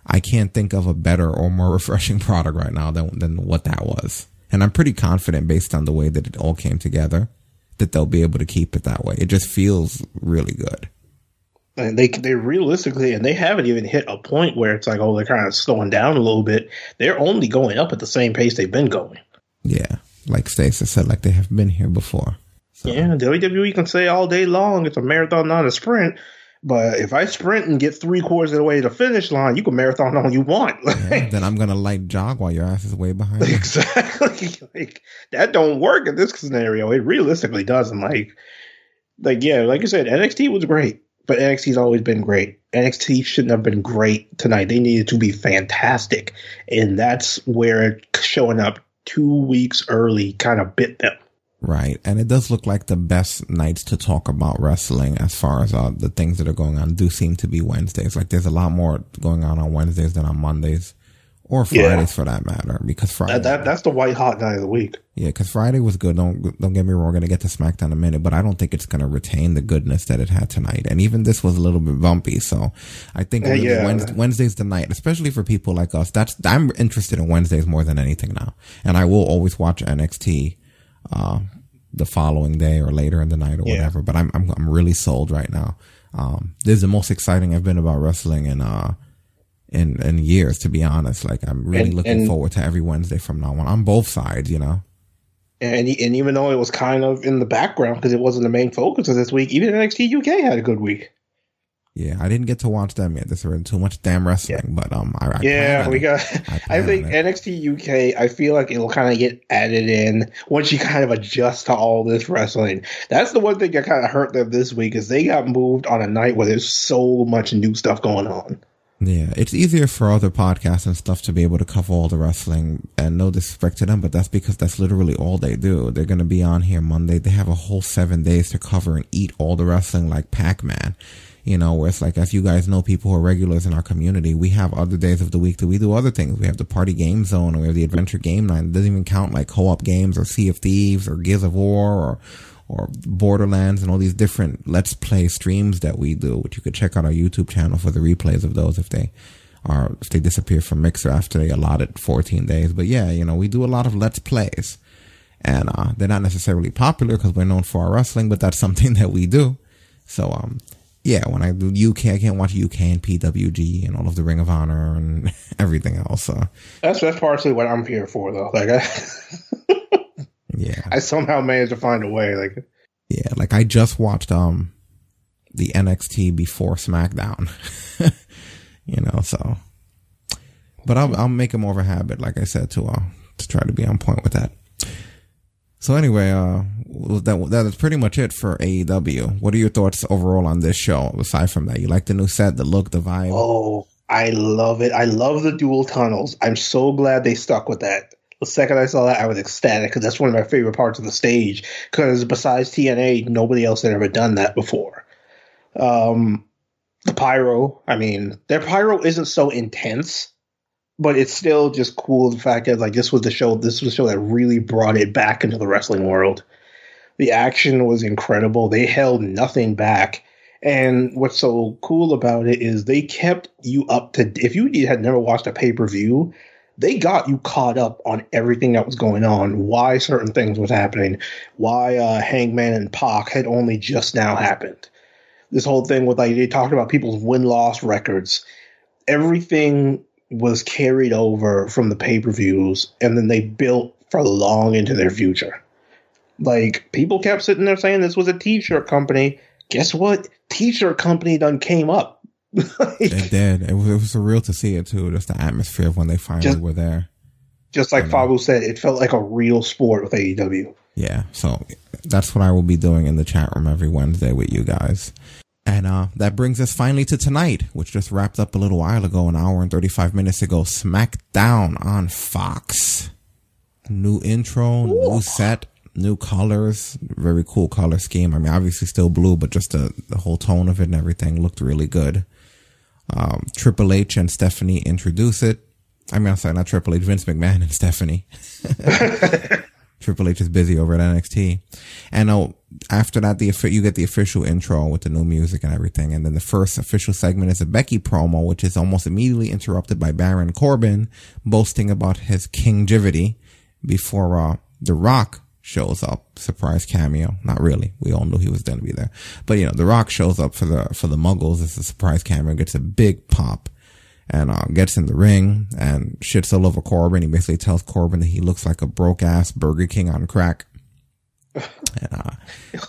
I can't think of a better or more refreshing product right now than, than what that was. And I'm pretty confident based on the way that it all came together that they'll be able to keep it that way. It just feels really good. And they they realistically, and they haven't even hit a point where it's like, oh, they're kind of slowing down a little bit. They're only going up at the same pace they've been going. Yeah. Like Stacey said, like they have been here before. So, Yeah, WWE can say all day long it's a marathon, not a sprint. But if I sprint and get three quarters of the way to the finish line, you can marathon all you want. yeah, then I'm going to light jog while your ass is way behind. exactly. Like that don't work in this scenario. It realistically doesn't. Like, like yeah, like you said, NXT was great, but NXT's always been great. NXT shouldn't have been great tonight. They needed to be fantastic, and that's where showing up two weeks early kind of bit them. Right. And it does look like the best nights to talk about wrestling as far as uh, the things that are going on do seem to be Wednesdays. Like there's a lot more going on on Wednesdays than on Mondays or Yeah. Fridays for that matter, because Friday, That, that that's the white hot guy of the week. yeah, because Friday was good. Don't don't get me wrong. We're gonna get to SmackDown in a minute, but I don't think it's gonna retain the goodness that it had tonight. And even this was a little bit bumpy. So I think Yeah, yeah. Wednesday, Wednesday's the night, especially for people like us. That's I'm interested in Wednesdays more than anything now, and I will always watch NXT. Uh, the following day or later in the night or Yeah. whatever, but I'm, I'm I'm really sold right now. Um, this is the most exciting I've been about wrestling in uh in in years, to be honest. Like I'm really And- looking and- forward to every Wednesday from now on on both sides. You know. And and even though it was kind of in the background because it wasn't the main focus of this week, even NXT UK had a good week. Yeah, I didn't get to watch them yet. There's been too much damn wrestling, but um, I, I yeah, we got. I I think. NXT UK. I feel like it'll kind of get added in once you kind of adjust to all this wrestling. That's the one thing that kind of hurt them this week is they got moved on a night where there's so much new stuff going on. Yeah, it's easier for other podcasts and stuff to be able to cover all the wrestling. And no disrespect to them, but that's because that's literally all they do. They're going to be on here Monday. They have a whole seven days to cover and eat all the wrestling like Pac Man. You know, where it's like, as you guys know, people who are regulars in our community, we have other days of the week that we do other things. We have the party game zone and we have the adventure game night. It doesn't even count like co-op games or Sea of Thieves or Gears of War or or Borderlands and all these different Let's Play streams that we do, which you could check out our YouTube channel for the replays of those if they are if they disappear from Mixer after they allotted 14 days. But yeah, you know, we do a lot of Let's Plays, and uh, they're not necessarily popular because we're known for our wrestling, but that's something that we do. So um, yeah, when I do UK, I can't watch UK and PWG and all of the Ring of Honor and everything else. So That's that's partially what I'm here for, though. Like I, yeah, I somehow managed to find a way. Like Yeah, like I just watched um the NXT before SmackDown. you know, so but I'll I'll make it more of a habit, like I said, to uh to try to be on point with that. So anyway, uh that that is pretty much it for AEW. What are your thoughts overall on this show? Aside from that, you like the new set, the look, the vibe? Oh, I love it. I love the dual tunnels. I'm so glad they stuck with that. The second I saw that, I was ecstatic because that's one of my favorite parts of the stage. Because besides TNA, nobody else had ever done that before. Um, the pyro, I mean, their pyro isn't so intense, but it's still just cool. The fact that like this was the show, this was the show that really brought it back into the wrestling world. The action was incredible. They held nothing back. And what's so cool about it is they kept you up to if you had never watched a pay per view, they got you caught up on everything that was going on, why certain things was happening, why uh, Hangman and Pac had only just now happened. This whole thing with like they talked about people's win loss records, everything was carried over from the pay per views, and then they built for long into their future. Like people kept sitting there saying this was a t-shirt company. Guess what? T-shirt company done came up. Like, It did. It was, it was surreal to see it too. Just the atmosphere of when they finally Just- were there. just like Fabu said, it felt like a real sport with AEW. Yeah, so that's what I will be doing in the chat room every Wednesday with you guys. And uh, that brings us finally to tonight, which just wrapped up a little while ago, an hour and 35 minutes ago. SmackDown on Fox. New intro, new set, new colors, very cool color scheme. I mean, obviously still blue, but just the, the whole tone of it and everything looked really good. Um, Triple H and Stephanie introduce it. I mean, I'm sorry, not Triple H, Vince McMahon and Stephanie. Triple H is busy over at NXT. And uh, after that, the you get the official intro with the new music and everything. And then the first official segment is a Becky promo, which is almost immediately interrupted by Baron Corbin boasting about his kingivity before uh, The Rock shows up. Surprise cameo. Not really. We all knew he was going to be there. But you know, The Rock shows up for the for the Muggles. It's a surprise cameo. Gets a big pop and uh, gets in the ring and shits all over Corbin. He basically tells Corbin that he looks like a broke ass Burger King on crack. and, uh,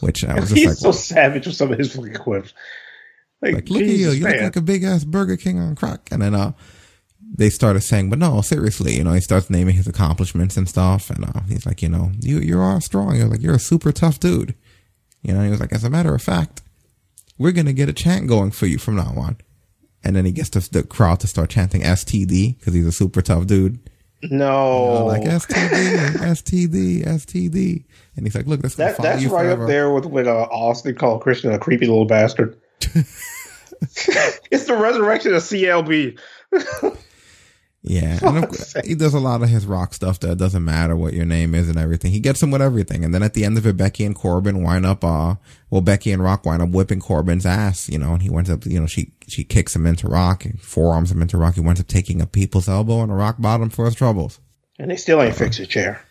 which I was just He's like, so savage with some of his fucking quips. Like, like, look at you, you look like a big ass Burger King on crack. And then, uh, they started saying, but no, seriously, you know, he starts naming his accomplishments and stuff. And, uh, he's like, you know, you, you are strong. You're like, you're a super tough dude. You know, he was like, as a matter of fact, we're going to get a chant going for you from now on. And then he gets the, the crowd to start chanting STD because he's a super tough dude. no, Uh, like STD, STD, STD. And he's like, look, that's that, that's you right forever. up there with when uh, Austin called Christian a creepy little bastard. it's the resurrection of CLB. Yeah, and of, he does a lot of his rock stuff that doesn't matter what your name is and everything. He gets him with everything, and then at the end of it, Becky and Corbin wind up. Uh, well, Becky and Rock wind up whipping Corbin's ass, you know, and he winds up, you know, she she kicks him into Rock, and forearms him into Rock. He winds up taking a people's elbow and a rock bottom for his troubles. And they still ain't uh, fixed a chair.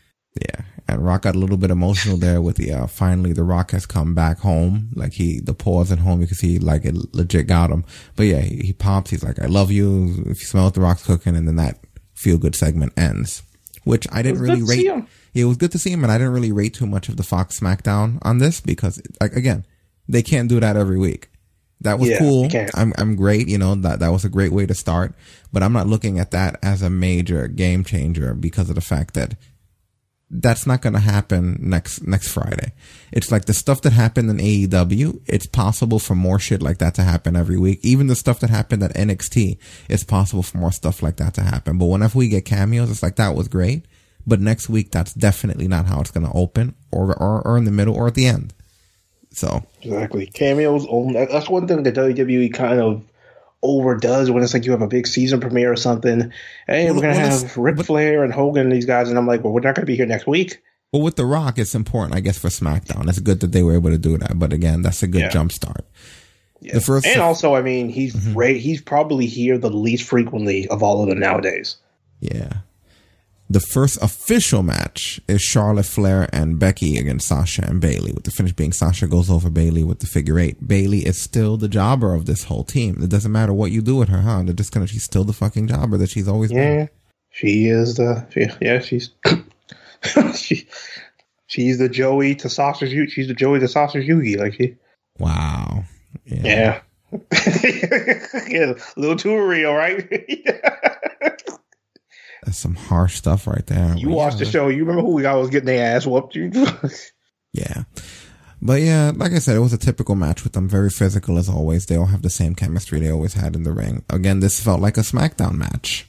Yeah, and Rock got a little bit emotional there with the uh, finally the Rock has come back home. Like he the pause at home, you can see like it legit got him. But yeah, he, he pops. He's like, "I love you." If you smell what the Rock's cooking, and then that feel good segment ends, which I didn't really rate. It was good to see him, and I didn't really rate too much of the Fox SmackDown on this because, like, again, they can't do that every week. That was yeah, cool. I'm I'm great. You know that that was a great way to start, but I'm not looking at that as a major game changer because of the fact that that's not going to happen next next Friday. It's like the stuff that happened in AEW. It's possible for more shit like that to happen every week. Even the stuff that happened at NXT, it's possible for more stuff like that to happen. But whenever we get cameos, it's like that was great. But next week, that's definitely not how it's going to open, or, or or in the middle, or at the end. So exactly cameos. Only that's one thing that WWE kind of overdoes when it's like you have a big season premiere or something. Hey, we're gonna well, have Ric Flair and Hogan and these guys, and I'm like, well, we're not gonna be here next week. Well, with The Rock, it's important, I guess, for SmackDown. It's good that they were able to do that, but again, that's a good yeah. jump start. Yeah. The first, and also, I mean, he's mm-hmm. he's probably here the least frequently of all of them nowadays. Yeah, the first official match is Charlotte Flair and Becky against Sasha and Bayley, with the finish being Sasha goes over Bayley with the figure eight. Bayley is still the jobber of this whole team. It doesn't matter what you do with her, huh? They're just gonna, she's still the fucking jobber that she's always yeah, been. She is the, she, yeah, she's, she, she's the Joey to Sasha's Yugi. She's the Joey to Sasha's Yugi. Like she. Wow. Yeah. yeah. yeah, a little too real, right? That's some harsh stuff right there. You watched the show. You remember who we got was getting their ass whooped? yeah. But yeah, like I said, it was a typical match with them. Very physical as always. They all have the same chemistry they always had in the ring. Again, this felt like a SmackDown match.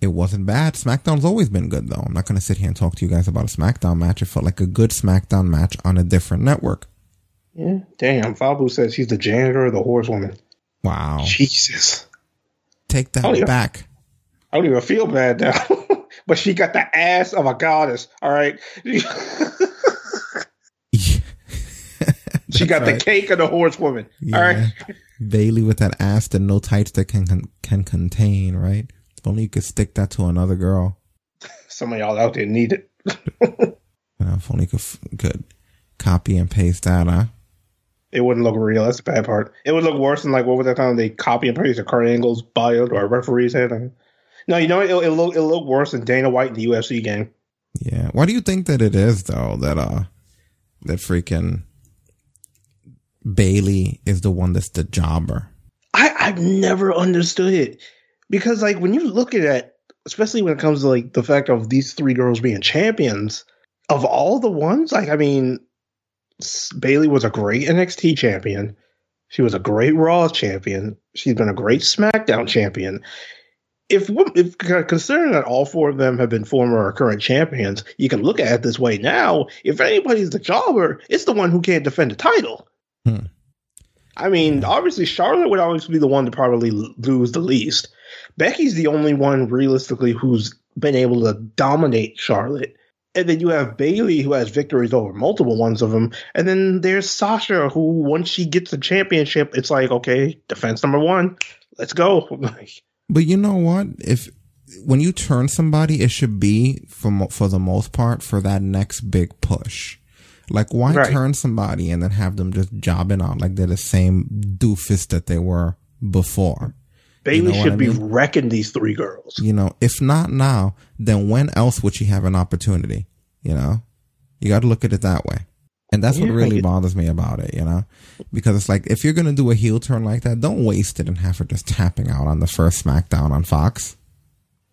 It wasn't bad. SmackDown's always been good though. I'm not going to sit here and talk to you guys about a SmackDown match. It felt like a good SmackDown match on a different network. Yeah. Damn. Fabu says she's the janitor or the horsewoman. Wow. Jesus. Take that back. I don't even feel bad now. but she got the ass of a goddess. All right. she got right. the cake of the horsewoman. Yeah. All right. Bayley with that ass that no tights that can can can contain. Right. If only you could stick that to another girl. Some of y'all out there need it. if only could could copy and paste that, huh? It wouldn't look real. That's the bad part. It would look worse than like what was that time they copy and paste a Kurt Angle's bio or a referee's head. No, you know it'll, it'll look it'll look worse than Dana White in the UFC game. Yeah. Why do you think that it is though that uh that freaking Bayley is the one that's the jobber? I I've never understood it because like when you look at it, especially when it comes to like the fact of these three girls being champions of all the ones, like I mean, Bayley was a great NXT champion. She was a great Raw champion. She's been a great SmackDown champion if if considering that all four of them have been former or current champions, you can look at it this way now. If anybody's the jobber, it's the one who can't defend the title. Hmm. I mean, obviously Charlotte would always be the one to probably lose the least. Becky's the only one realistically who's been able to dominate Charlotte. And then you have Bayley, who has victories over multiple ones of them. And then there's Sasha who once she gets the championship, it's like, okay, defense number one, let's go. But you know what? If when you turn somebody, it should be for for the most part for that next big push. Like, why right. turn somebody and then have them just jobbing out like they're the same doofus that they were before? Bayley you know should I mean? be wrecking these three girls. You know, if not now, then when else would she have an opportunity? You know, you got to look at it that way. And that's yeah, what really bothers me about it, you know? Because it's like, if you're going to do a heel turn like that, don't waste it and have her just tapping out on the first SmackDown on Fox.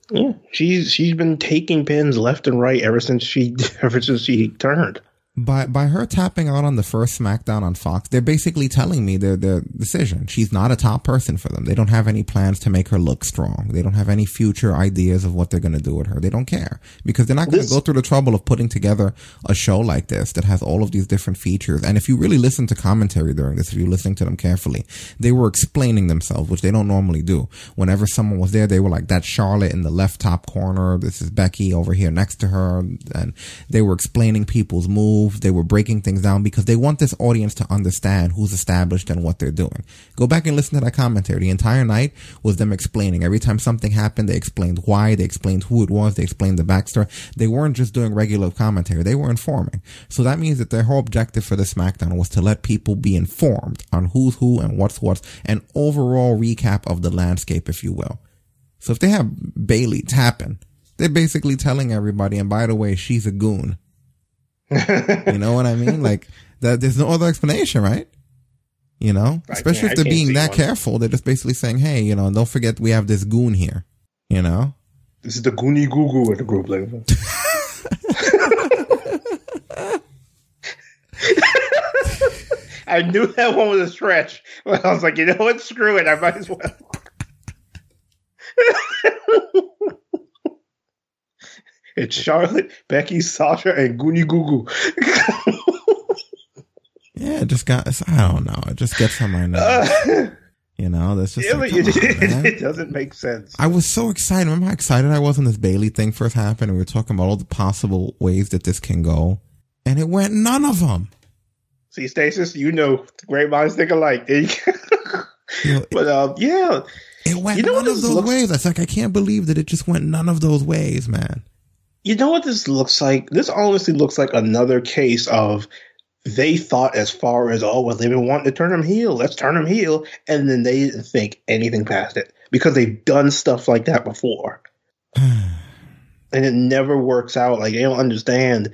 Yeah, she's she's been taking pins left and right ever since she ever since she turned. By by her tapping out on the first SmackDown on Fox, they're basically telling me their their decision. She's not a top person for them. They don't have any plans to make her look strong. They don't have any future ideas of what they're going to do with her. They don't care because they're not going to go through the trouble of putting together a show like this that has all of these different features. And if you really listen to commentary during this, if you're listening to them carefully, they were explaining themselves, which they don't normally do. Whenever someone was there, they were like, "That's Charlotte in the left top corner. This is Becky over here next to her," and they were explaining people's moves. They were breaking things down because they want this audience to understand who's established and what they're doing. Go back and listen to that commentary. The entire night was them explaining. Every time something happened, they explained why. They explained who it was. They explained the backstory. They weren't just doing regular commentary. They were informing. So that means that their whole objective for the SmackDown was to let people be informed on who's who and what's what, an overall recap of the landscape, if you will. So if they have Bayley tapping, they're basically telling everybody, and by the way, she's a goon. You know what I mean? Like that. There's no other explanation, right? You know, I especially if they're being that one. careful, they're just basically saying, "Hey, you know, don't forget we have this goon here." You know, This is the Goonie Goo Goo of the group. Like, I knew that one was a stretch, but I was like, you know what? Screw it. I might as well. it's Charlotte, Becky, Sasha, and Goonie Goo Goo. yeah, it just got. I don't know. It just gets on my nerves. you know, that's just. Yeah, like, it, on, it doesn't make sense. I was so excited. Remember how excited I was when this Bayley thing first happened? And we were talking about all the possible ways that this can go, and it went none of them. See, Stasis, you know, great minds think alike. There you. Know, but um, yeah, it went You know none of those looks- ways. It's like I can't believe that it just went none of those ways, man. You know what this looks like? This honestly looks like another case of they thought as far as oh well they've been wanting to turn him heel, let's turn him heel, and then they didn't think anything past it because they've done stuff like that before, and it never works out. Like they don't understand.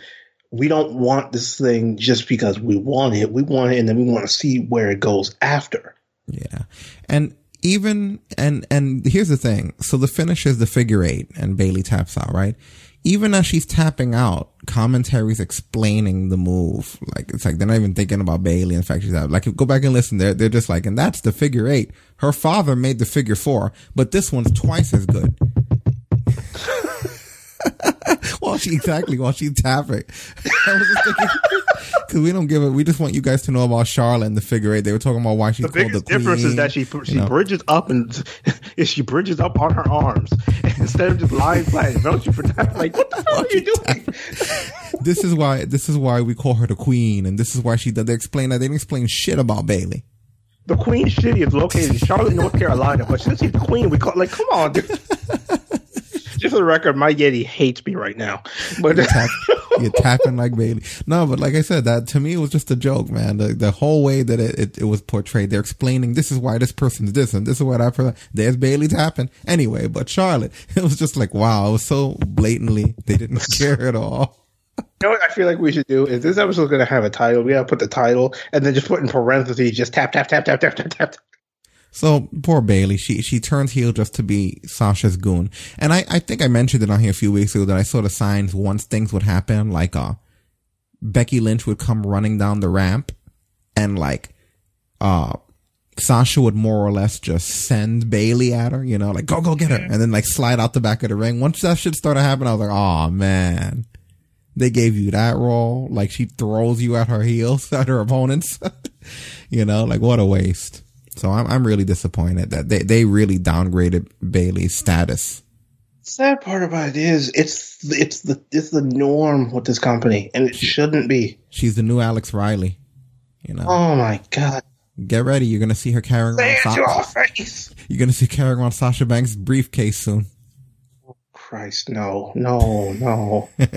We don't want this thing just because we want it. We want it, and then we want to see where it goes after. Yeah. And even, and, and here's the thing. So the finish is the figure eight and Bayley taps out, right? Even as she's tapping out, commentaries explaining the move. Like, it's like they're not even thinking about Bayley. In fact, she's out. Like, go back and listen. They're, they're just like, and that's the figure eight. Her father made the figure four, but this one's twice as good. while she exactly while she's tapping. I was just thinking because we don't give it. We just want you guys to know about Charlotte and the figure eight. They were talking about why she's The biggest the difference is that she she you know. bridges up and she bridges up on her arms instead of just lying flat. Don't you for that? Like what the hell are you doing? this is why this is why we call her the queen, and this is why she did. They explain that they didn't explain shit about Bayley. The Queen City is located in Charlotte, North Carolina, but since she's the Queen, we call like come on, dude. Just for the record, my Yeti hates me right now. But Tap, you're tapping like Bayley. No, but like I said, that to me it was just a joke, man. The the whole way that it, it, it was portrayed, they're explaining this is why this person's this and this is what I person. There's Bayley tapping anyway, but Charlotte, it was just like wow, it was so blatantly they didn't care at all. you know what I feel like we should do is this episode's going to have a title. We got to put the title and then just put in parentheses, just tap tap tap tap tap tap tap. So poor Bayley, she she turns heel just to be Sasha's goon. And I, I think I mentioned it on here a few weeks ago that I saw the signs once things would happen, like uh Becky Lynch would come running down the ramp and like uh Sasha would more or less just send Bayley at her, you know, like go go get her and then like slide out the back of the ring. Once that shit started happening, I was like, oh man. They gave you that role, like she throws you at her heels at her opponents. you know, like what a waste. So I'm I'm really disappointed that they, they really downgraded Bayley's status. Sad part about it is it's it's the it's the norm with this company, and it shouldn't be. She's the new Alex Riley. You know, Oh my god! get ready. You're gonna see her carrying Say around to face. You're gonna see carrying around Sasha Banks' briefcase soon. Oh, Christ, no, no, no! and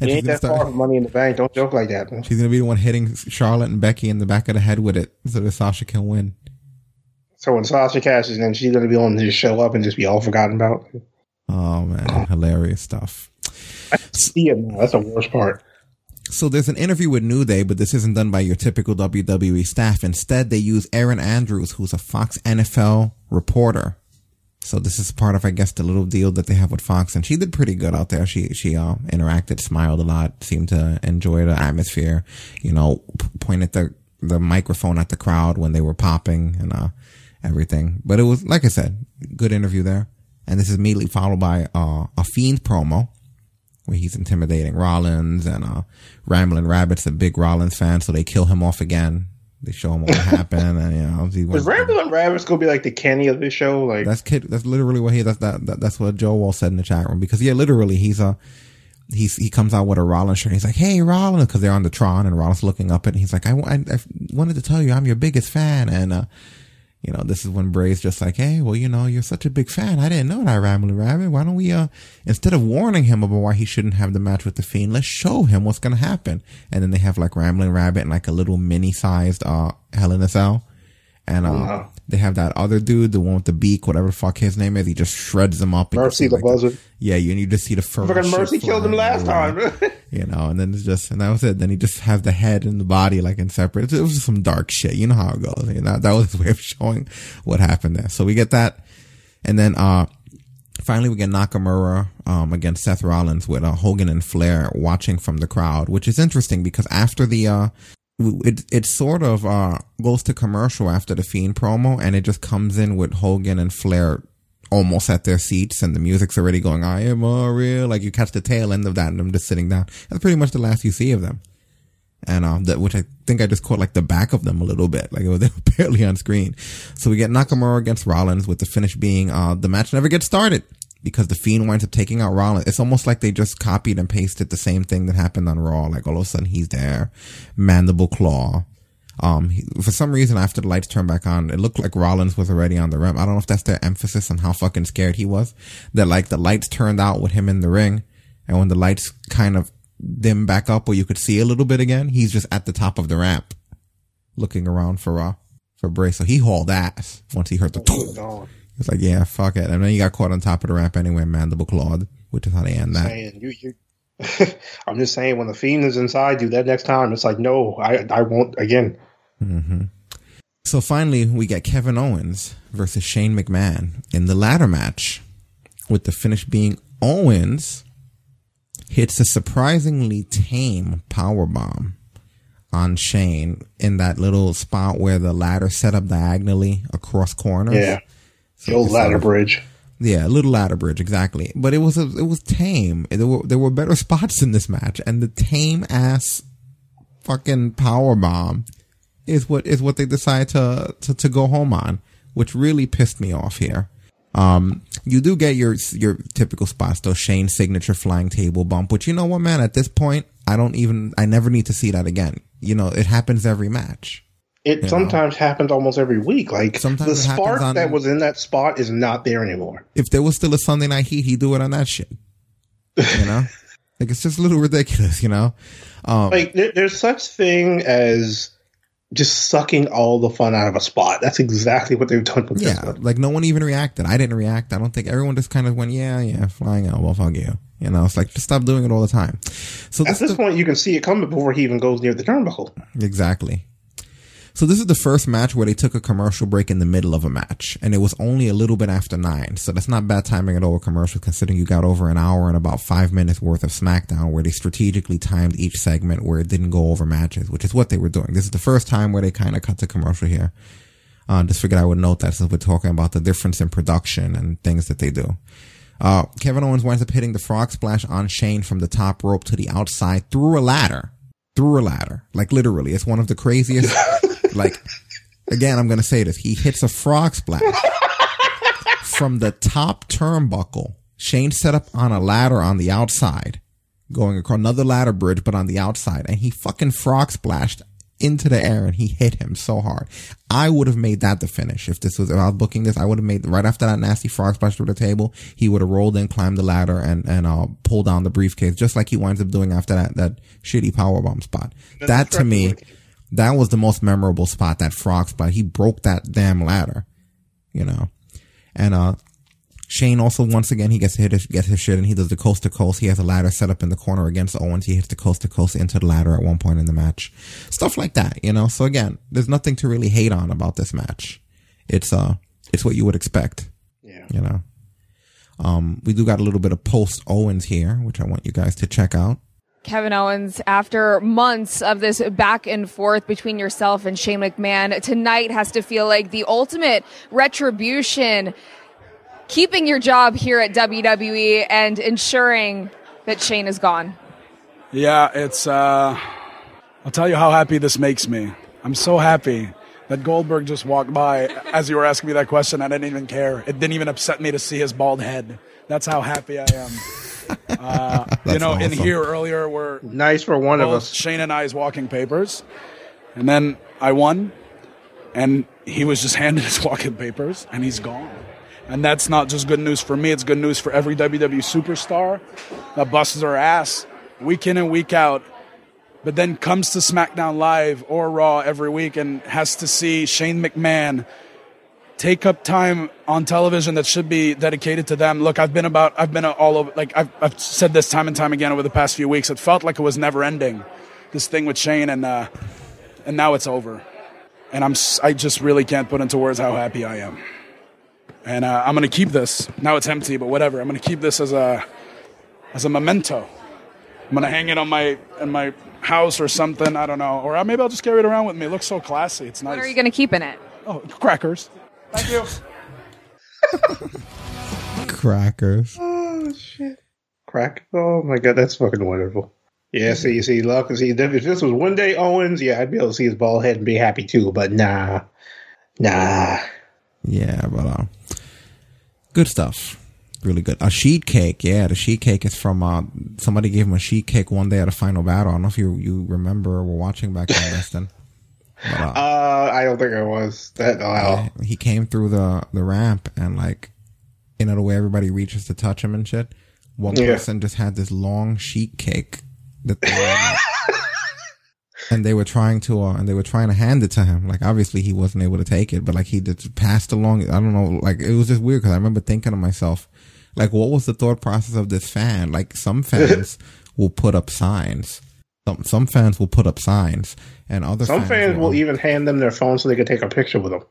You ain't that far start. from Money in the Bank. Don't joke like that, man. She's gonna be the one hitting Charlotte and Becky in the back of the head with it, so that Sasha can win. So when Sasha cashes in, she's gonna be on to just show up and just be all forgotten about. Oh man, hilarious stuff. See it now. That's the worst part. So there's an interview with New Day, but this isn't done by your typical WWE staff. Instead, they use Erin Andrews, who's a Fox NFL reporter. So this is part of, I guess, the little deal that they have with Fox, and she did pretty good out there. She she uh, interacted, smiled a lot, seemed to enjoy the atmosphere. You know, pointed the the microphone at the crowd when they were popping and uh, everything. But it was like I said, good interview there. And this is immediately followed by uh, a Fiend promo where he's intimidating Rollins and uh, Rambling Rabbit's a big Rollins fan, so they kill him off again. They show him what happened, and you know, he Is Rambling Rabbit's gonna be like the Kenny of this show? Like, that's kid. That's literally what he. That's that, that. That's what Joe Wall said in the chat room. Because yeah, literally, he's a. He's he comes out with a Rollins shirt. He's like, "Hey, Rollins," because they're on the Tron, and Rollins looking up it. And he's like, I, I, I wanted to tell you, I'm your biggest fan." And uh, you know, this is when Bray's just like, "Hey, well, you know, you're such a big fan. I didn't know that, Rambling Rabbit. Why don't we, uh, instead of warning him about why he shouldn't have the match with the Fiend, let's show him what's gonna happen." And then they have like Rambling Rabbit and like a little mini-sized uh Hell in a Cell, and uh, Wow. They have that other dude, the one with the beak, whatever the fuck his name is. He just shreds them up. Mercy the like, Buzzard. Yeah, you, need to see the fur. Fucking Mercy killed him last everywhere time. you know, and then it's just, and that was it. Then he just has the head and the body like in separate. It was just some dark shit. You know how it goes. You know, that was his way of showing what happened there. So we get that. And then, uh, finally we get Nakamura, um, against Seth Rollins with, uh, Hogan and Flair watching from the crowd, which is interesting because after the, uh, it, it sort of, uh, goes to commercial after the Fiend promo and it just comes in with Hogan and Flair almost at their seats and the music's already going, I am a real, like you catch the tail end of that and them just sitting down. That's pretty much the last you see of them. And, um, that, which I think I just caught like the back of them a little bit. Like they were barely on screen. So we get Nakamura against Rollins with the finish being, uh, the match never gets started because the Fiend winds up taking out Rollins. It's almost like they just copied and pasted the same thing that happened on Raw. Like all of a sudden he's there, mandible claw. Um, he, for some reason, after the lights turned back on, it looked like Rollins was already on the rim. I don't know if that's their emphasis on how fucking scared he was. That like the lights turned out with him in the ring, and when the lights kind of dim back up, where you could see a little bit again, he's just at the top of the ramp, looking around for uh for Bray. So he hauled ass once he heard the. Dog. It's like yeah, fuck it, and then he got caught on top of the ramp anyway, mandible clawed, which is how they end that. saying you you I'm just saying when the fiend is inside you that next time it's like no I I won't again mm-hmm. So finally, we get Kevin Owens versus Shane McMahon in the ladder match, with the finish being Owens hits a surprisingly tame power bomb on Shane in that little spot where the ladder set up diagonally across corners. yeah So the old ladder bridge Yeah, little ladder bridge, exactly. But it was a, it was tame. There were there were better spots in this match, and the tame ass fucking power bomb is what is what they decide to, to to go home on, which really pissed me off here. Um, you do get your your typical spots though, Shane's signature flying table bump, which you know what, man, at this point, I don't even I never need to see that again. You know, it happens every match. It sometimes happens almost every week like Sometimes the spark on- that was in that spot is not there anymore if there was still a Sunday night heat, he'd do it on that shit. You know? like it's just a little ridiculous, you know? Um like there, there's such thing as just sucking all the fun out of a spot that's exactly what they've done with this yeah, one like no one even reacted. I didn't react. I don't think everyone just kind of went, yeah, yeah, flying out, well, fuck you. You know, it's like just stop doing it all the time. So at this this the, point you can see it coming before he even goes near the turnbuckle exactly. So this is the first match where they took a commercial break in the middle of a match, and it was only a little bit after nine. So that's not bad timing at all with commercials, considering you got over an hour and about five minutes worth of SmackDown, where they strategically timed each segment where it didn't go over matches, which is what they were doing. This is the first time where they kind of cut to commercial here. Uh, just figured I would note that since we're talking about the difference in production and things that they do. Uh, Kevin Owens winds up hitting the frog splash on Shane from the top rope to the outside through a ladder. Through a ladder. Like literally. It's one of the craziest. like, again, I'm going to say this. He hits a frog splash from the top turnbuckle. Shane set up on a ladder on the outside, going across another ladder bridge, but on the outside, and he fucking frog splashed into the air and he hit him so hard. I would have made that the finish if this was if I was booking this. I would have made right after that nasty frog splash through the table. He would have rolled in, climbed the ladder, and and uh, pulled down the briefcase just like he winds up doing after that that shitty power bomb spot. that to me, that was the most memorable spot. That frog spot. He broke that damn ladder, you know, and uh. Shane also once again he gets hit his, gets his shit and he does the coast to coast. He has a ladder set up in the corner against Owens. He hits the coast to coast into the ladder at one point in the match. Stuff like that, you know. So again, there's nothing to really hate on about this match. It's uh it's what you would expect. Yeah. You know, um, we do got a little bit of post Owens here, which I want you guys to check out. Kevin Owens, after months of this back and forth between yourself and Shane McMahon, tonight has to feel like the ultimate retribution, keeping your job here at WWE and ensuring that Shane is gone. Yeah, it's. Uh, I'll tell you how happy this makes me. I'm so happy that Goldberg just walked by as you were asking me that question. I didn't even care. It didn't even upset me to see his bald head. That's how happy I am. Uh, you know, in here earlier were Nice for one of us. Shane and I's walking papers, and then I won, and he was just handed his walking papers, and he's gone. And that's not just good news for me; it's good news for every WWE superstar that busts their ass week in and week out, but then comes to SmackDown Live or Raw every week and has to see Shane McMahon take up time on television that should be dedicated to them. Look, I've been about, I've been all over, like I've, I've said this time and time again over the past few weeks. It felt like it was never ending, this thing with Shane, and uh, and now it's over. And I'm, I just really can't put into words how happy I am. And uh, I'm gonna keep this. Now it's empty, but whatever. I'm gonna keep this as a, as a memento. I'm gonna hang it on my in my house or something. I don't know, or uh, maybe I'll just carry it around with me. It looks so classy. It's nice. What are you going to keep in it? oh, crackers. Thank you. Crackers. Oh shit! Crack! Oh my god, that's fucking wonderful. Yeah, see, you see, look, see, if this was one day Owens, yeah, I'd be able to see his bald head and be happy too. But nah, nah. Yeah, but uh, good stuff. Really good. A sheet cake. Yeah, the sheet cake is from uh, somebody gave him a sheet cake one day at a final battle. I don't know if you you remember or were watching back then, Dustin. Uh, I don't think I was that. Wow. Yeah, he came through the the ramp and like you know the way everybody reaches to touch him and shit. One Yeah. person just had this long sheet cake that they and they were trying to uh, and they were trying to hand it to him. Like obviously he wasn't able to take it, but like he just passed along. I don't know. Like it was just weird because I remember thinking to myself, like what was the thought process of this fan? Like some fans will put up signs. Some some fans will put up signs, and other Some fans will um, even hand them their phone so they can take a picture with them.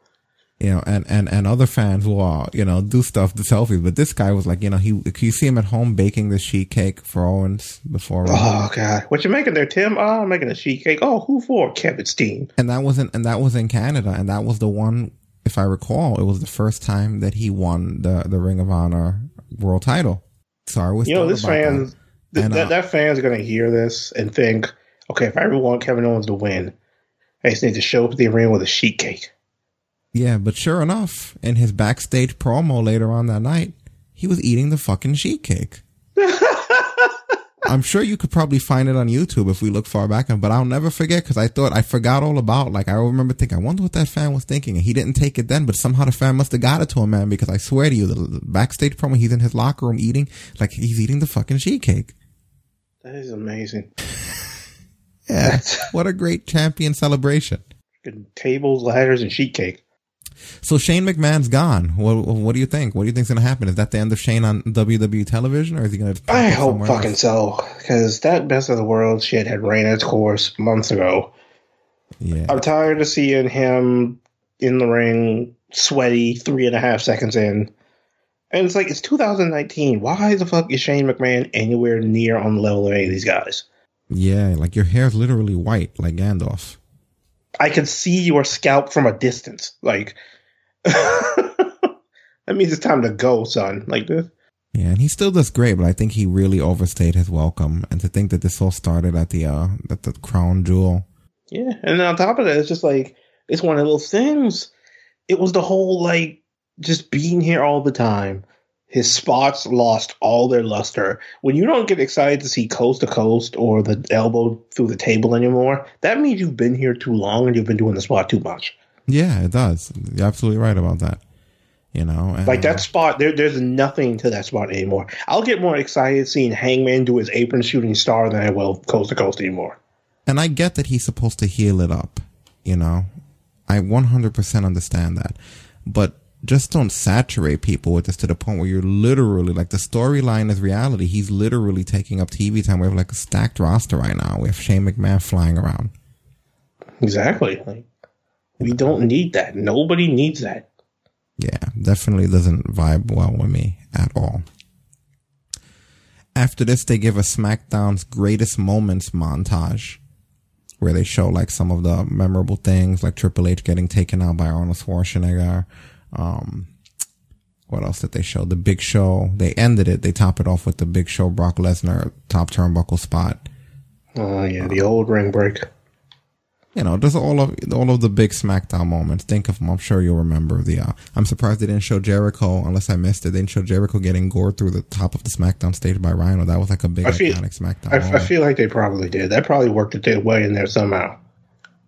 you know, and, and, and other fans will, uh, you know, do stuff, the selfies. But this guy was like, you know, he, you see him at home baking the sheet cake for Owens before, Oh god, what you making there, Tim? Oh, I'm making a sheet cake. Oh, who for? Kevin Steen. and that wasn't, and that was in Canada, and that was the one, if I recall, it was the first time that he won the, the Ring of Honor world title. So I was, You know, this fan, th- And, that, uh, that fan's gonna hear this and think, okay, if I ever want Kevin Owens to win, I just need to show up at the arena with a sheet cake. Yeah, but sure enough, in his backstage promo later on that night, he was eating the fucking sheet cake. I'm sure you could probably find it on YouTube if we look far back, but I'll never forget because I thought I forgot all about. Like I remember thinking, I wonder what that fan was thinking, and he didn't take it then, but somehow the fan must have got it to him, man. Because I swear to you, the backstage promo, he's in his locker room eating like he's eating the fucking sheet cake. That is amazing. Yeah, what a great champion celebration. Tables, ladders, and sheet cake. So Shane McMahon's gone. What, what do you think? What do you think's gonna happen? Is that the end of Shane on WWE television, or is he gonna? I hope fucking else? so, because that best of the world shit had ran its course months ago. Yeah, I'm tired of seeing him in the ring, sweaty, three and a half seconds in. And it's like, it's 2019. Why the fuck is Shane McMahon anywhere near on the level of any of these guys? yeah. Like your hair is literally white, like Gandalf. I can see your scalp from a distance. Like, that means it's time to go, son. Like this. Yeah, and he still does great, but I think he really overstayed his welcome. And to think that this all started at the uh at the crown jewel. Yeah, and then on top of that, it's just like it's one of those things. It was the whole like just being here all the time. His spots lost all their luster. When you don't get excited to see coast to coast or the elbow through the table anymore, that means you've been here too long and you've been doing the spot too much. Yeah, it does. You're absolutely right about that. You know, and, Like that spot, there, there's nothing to that spot anymore. I'll get more excited seeing Hangman do his apron shooting star than I will coast to coast anymore. and I get that he's supposed to heal it up. You know, I 100% understand that, but just don't saturate people with this to the point where you're literally like the storyline is reality. He's literally taking up TV time. We have like a stacked roster right now. We have Shane McMahon flying around. Exactly. Like we don't need that. Nobody needs that. Yeah, definitely doesn't vibe well with me at all. After this, they give a SmackDown's greatest moments montage where they show like some of the memorable things, like Triple H getting taken out by Arnold Schwarzenegger. Um, what else did they show? The Big Show. They ended it. They top it off with the Big Show Brock Lesnar top turnbuckle spot. Oh yeah, the old ring break. You know, there's all of all of the big SmackDown moments. Think of them. I'm sure you'll remember the. Uh, I'm surprised they didn't show Jericho, unless I missed it. They didn't show Jericho getting gored through the top of the SmackDown stage by Rhino. That was like a big I feel- iconic SmackDown. I, I feel like they probably did. That probably worked their way in there somehow.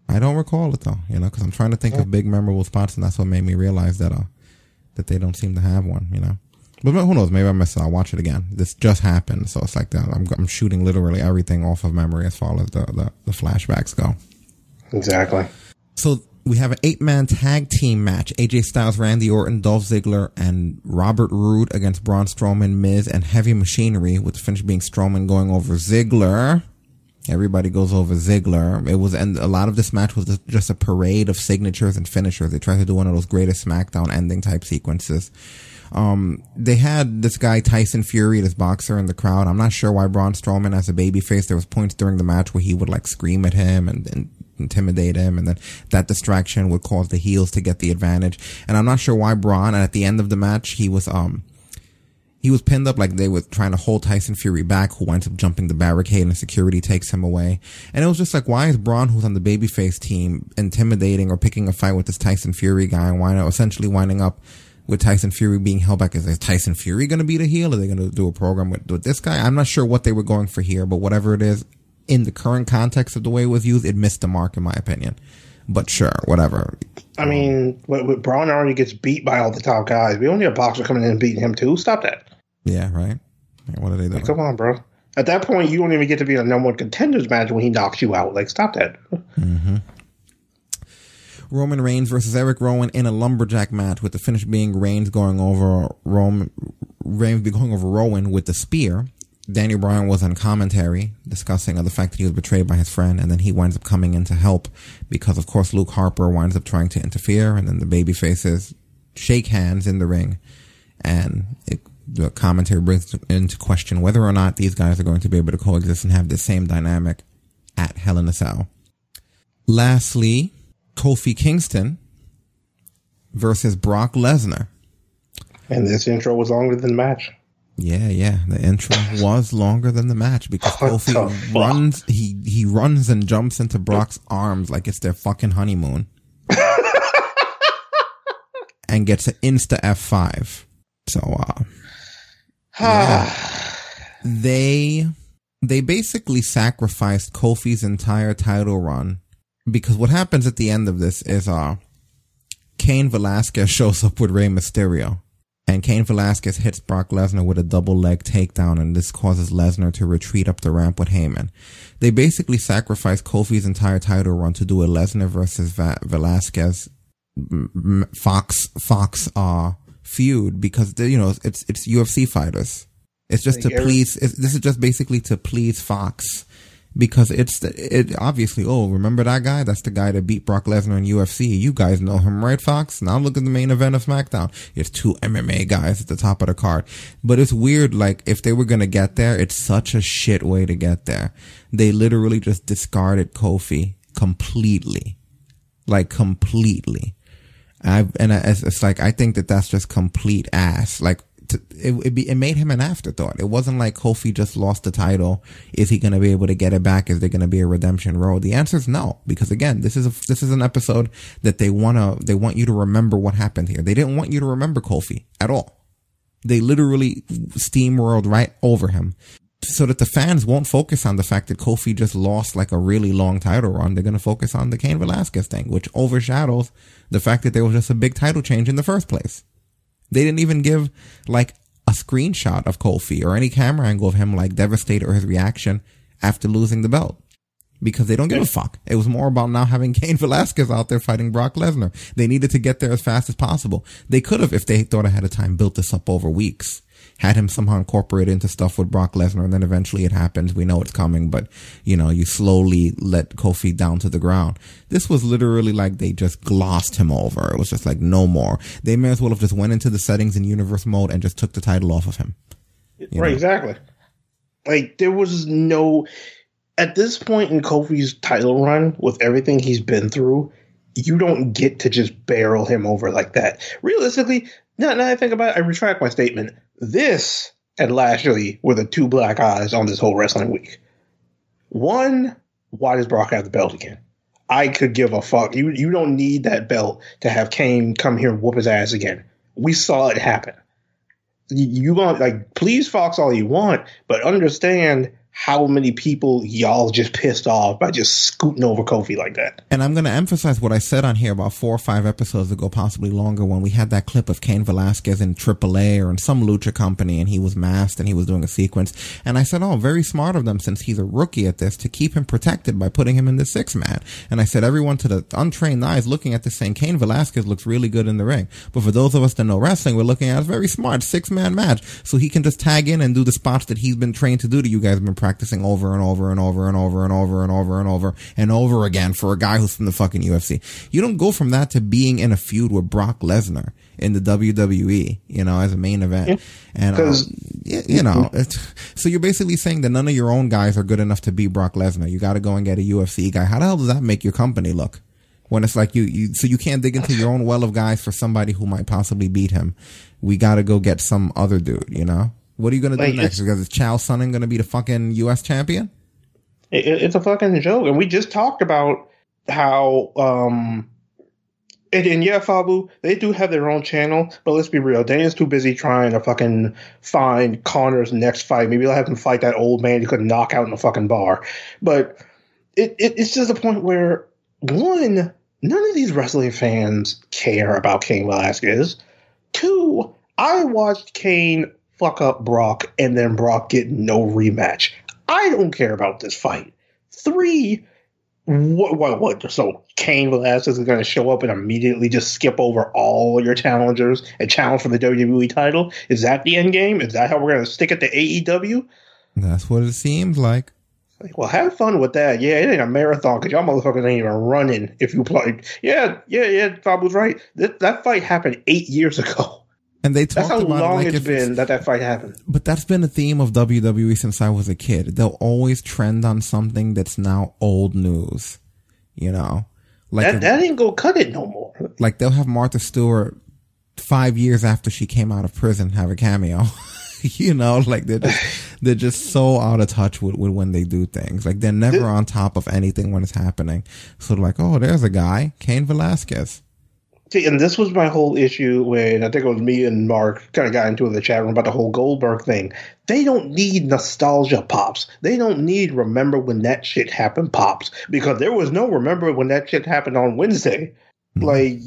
I don't recall it though, you know, because I'm trying to think of big memorable spots, and that's what made me realize that uh that they don't seem to have one, you know. But who knows? Maybe I missed it. I'll watch it again. This just happened, so it's like that. I'm I'm shooting literally everything off of memory as far as the the, the flashbacks go. Exactly. So we have an eight man tag team match: AJ Styles, Randy Orton, Dolph Ziggler, and Robert Roode against Braun Strowman, Miz, and Heavy Machinery. With the finish being Strowman going over Ziggler. Everybody goes over Ziggler. It was, and a lot of this match was just a parade of signatures and finishers. They tried to do one of those greatest SmackDown ending type sequences. Um, they had this guy Tyson Fury, this boxer, in the crowd. I'm not sure why Braun Strowman, as a babyface, there was points during the match where he would like scream at him and, and intimidate him, and then that distraction would cause the heels to get the advantage. And I'm not sure why Braun. And at the end of the match, he was um he was pinned up like they were trying to hold Tyson Fury back, who winds up jumping the barricade and security takes him away. And it was just like, why is Braun, who's on the babyface team, intimidating or picking a fight with this Tyson Fury guy and why not essentially winding up with Tyson Fury being held back? Is, Tyson Fury going to be the heel? Are they going to do a program with, with this guy? I'm not sure what they were going for here, but whatever it is, in the current context of the way it was used, it missed the mark in my opinion. But sure, whatever. I mean, Braun already gets beat by all the top guys. We only have Boxer coming in and beating him too. Stop that. Yeah, right. Yeah, What are they doing? Come on, bro. At that point, you don't even get to be in a number one contenders match when he knocks you out. Like, stop that. Mm-hmm. Roman Reigns versus Eric Rowan in a lumberjack match, with the finish being Reigns going over Roman, Reigns be going over Rowan with the spear. Daniel Bryan was on commentary discussing the fact that he was betrayed by his friend, and then he winds up coming in to help because, of course, Luke Harper winds up trying to interfere, and then the baby faces shake hands in the ring, and it, the commentary brings into question whether or not these guys are going to be able to coexist and have the same dynamic at Hell in a Cell. Lastly, Kofi Kingston versus Brock Lesnar. And this intro was longer than the match. Yeah, yeah. The intro was longer than the match because Kofi runs. He he runs and jumps into Brock's arms like it's their fucking honeymoon, and gets an insta F five. So uh. they they basically sacrificed Kofi's entire title run because what happens at the end of this is uh Cain Velasquez shows up with Rey Mysterio. And Cain Velasquez hits Brock Lesnar with a double leg takedown, and this causes Lesnar to retreat up the ramp with Heyman. They basically sacrificed Kofi's entire title run to do a Lesnar versus Va- Velasquez Fox Fox uh feud because they- you know it's it's UFC fighters. It's just to please. It's, this is just basically to please Fox because it's the, it obviously. Oh, remember that guy? That's the guy that beat Brock Lesnar in UFC. You guys know him, right, Fox? Now look at the main event of SmackDown. It's two MMA guys at the top of the card. But it's weird. Like if they were gonna get there, it's such a shit way to get there. They literally just discarded Kofi completely, like completely. I and I, it's, it's like I think that that's just complete ass. Like to, it, it, be, it made him an afterthought. It wasn't like Kofi just lost the title. Is he going to be able to get it back? Is there going to be a redemption road? The answer is no, because again, this is a, this is an episode that they wanna they want you to remember what happened here. They didn't want you to remember Kofi at all. They literally steamrolled right over him so that the fans won't focus on the fact that Kofi just lost like a really long title run. They're going to focus on the Cain Velasquez thing, which overshadows the fact that there was just a big title change in the first place. They didn't even give like a screenshot of Kofi or any camera angle of him like devastated or his reaction after losing the belt. Because they don't give a fuck. It was more about now having Cain Velasquez out there fighting Brock Lesnar. They needed to get there as fast as possible. They could have, if they thought ahead of time, built this up over weeks. Had him somehow incorporate into stuff with Brock Lesnar, and then eventually it happens. We know it's coming, but you know, you slowly let Kofi down to the ground. This was literally like they just glossed him over. It was just like no more. They may as well have just went into the settings in universe mode and just took the title off of him. right, know. exactly. Like there was no at this point in Kofi's title run with everything he's been through, you don't get to just barrel him over like that. Realistically, now, now I think about it, I retract my statement. This and Lashley were the two black eyes on this whole wrestling week. One, why does Brock have the belt again? I could give a fuck. You you don't need that belt to have Cain come here and whoop his ass again. We saw it happen. You, you want like please Fox all you want, but understand how many people y'all just pissed off by just scooting over Kofi like that. And I'm going to emphasize what I said on here about four or five episodes ago, possibly longer, when we had that clip of Cain Velasquez in AAA or in some lucha company and he was masked and he was doing a sequence. And I said, oh, very smart of them since he's a rookie at this to keep him protected by putting him in the six man. And I said, everyone to the untrained eyes looking at this saying Cain Velasquez looks really good in the ring. But for those of us that know wrestling, we're looking at a very smart six man match. So he can just tag in and do the spots that he's been trained to do that you guys been practicing over and over and over and over and over and over and over and over again for a guy who's from the fucking UFC. You don't go from that to being in a feud with Brock Lesnar in the WWE, you know, as a main event. And, um, you know, it's, so you're basically saying that none of your own guys are good enough to beat Brock Lesnar. You got to go and get a UFC guy. How the hell does that make your company look? When it's like you, you, so you can't dig into your own well of guys for somebody who might possibly beat him. We got to go get some other dude, you know? What are you going to do Like, next? Because is Chael Sonnen going to be the fucking U.S. champion? It, it- it's a fucking joke. And we just talked about how, um, and, and yeah, Fabu, they do have their own channel, but let's be real. Dana's too busy trying to fucking find Conor's next fight. Maybe they'll have him fight that old man he could knock out in a fucking bar. But it, it it's just a point where, one, none of these wrestling fans care about Cain Velasquez. Two, I watched Cain fuck up Brock and then Brock get no rematch. I don't care about this fight. Three, what, what, what? So Cain Velasquez is going to show up and immediately just skip over all your challengers and challenge for the WWE title? Is that the end game? Is that how we're going to stick it to AEW? That's what it seems like. Like, well, have fun with that. Yeah, it ain't a marathon because y'all motherfuckers ain't even running if you play. Yeah, yeah, yeah. Bob was right. That, that fight happened eight years ago. And they That's talked how about long it like it's been that that fight happened. But that's been a theme of WWE since I was a kid. They'll always trend on something that's now old news. You know, like That, that ain't gonna cut it no more. like they'll have Martha Stewart five years after she came out of prison have a cameo. you know, like they're just they're just so out of touch with, with when they do things. Like they're never on top of anything when it's happening. So like, oh, there's a guy, Cain Velasquez. See, and this was my whole issue when I think it was me and Mark kind of got into the chat room about the whole Goldberg thing. They don't need nostalgia pops. They don't need remember when that shit happened pops because there was no remember when that shit happened on Wednesday. Mm-hmm. Like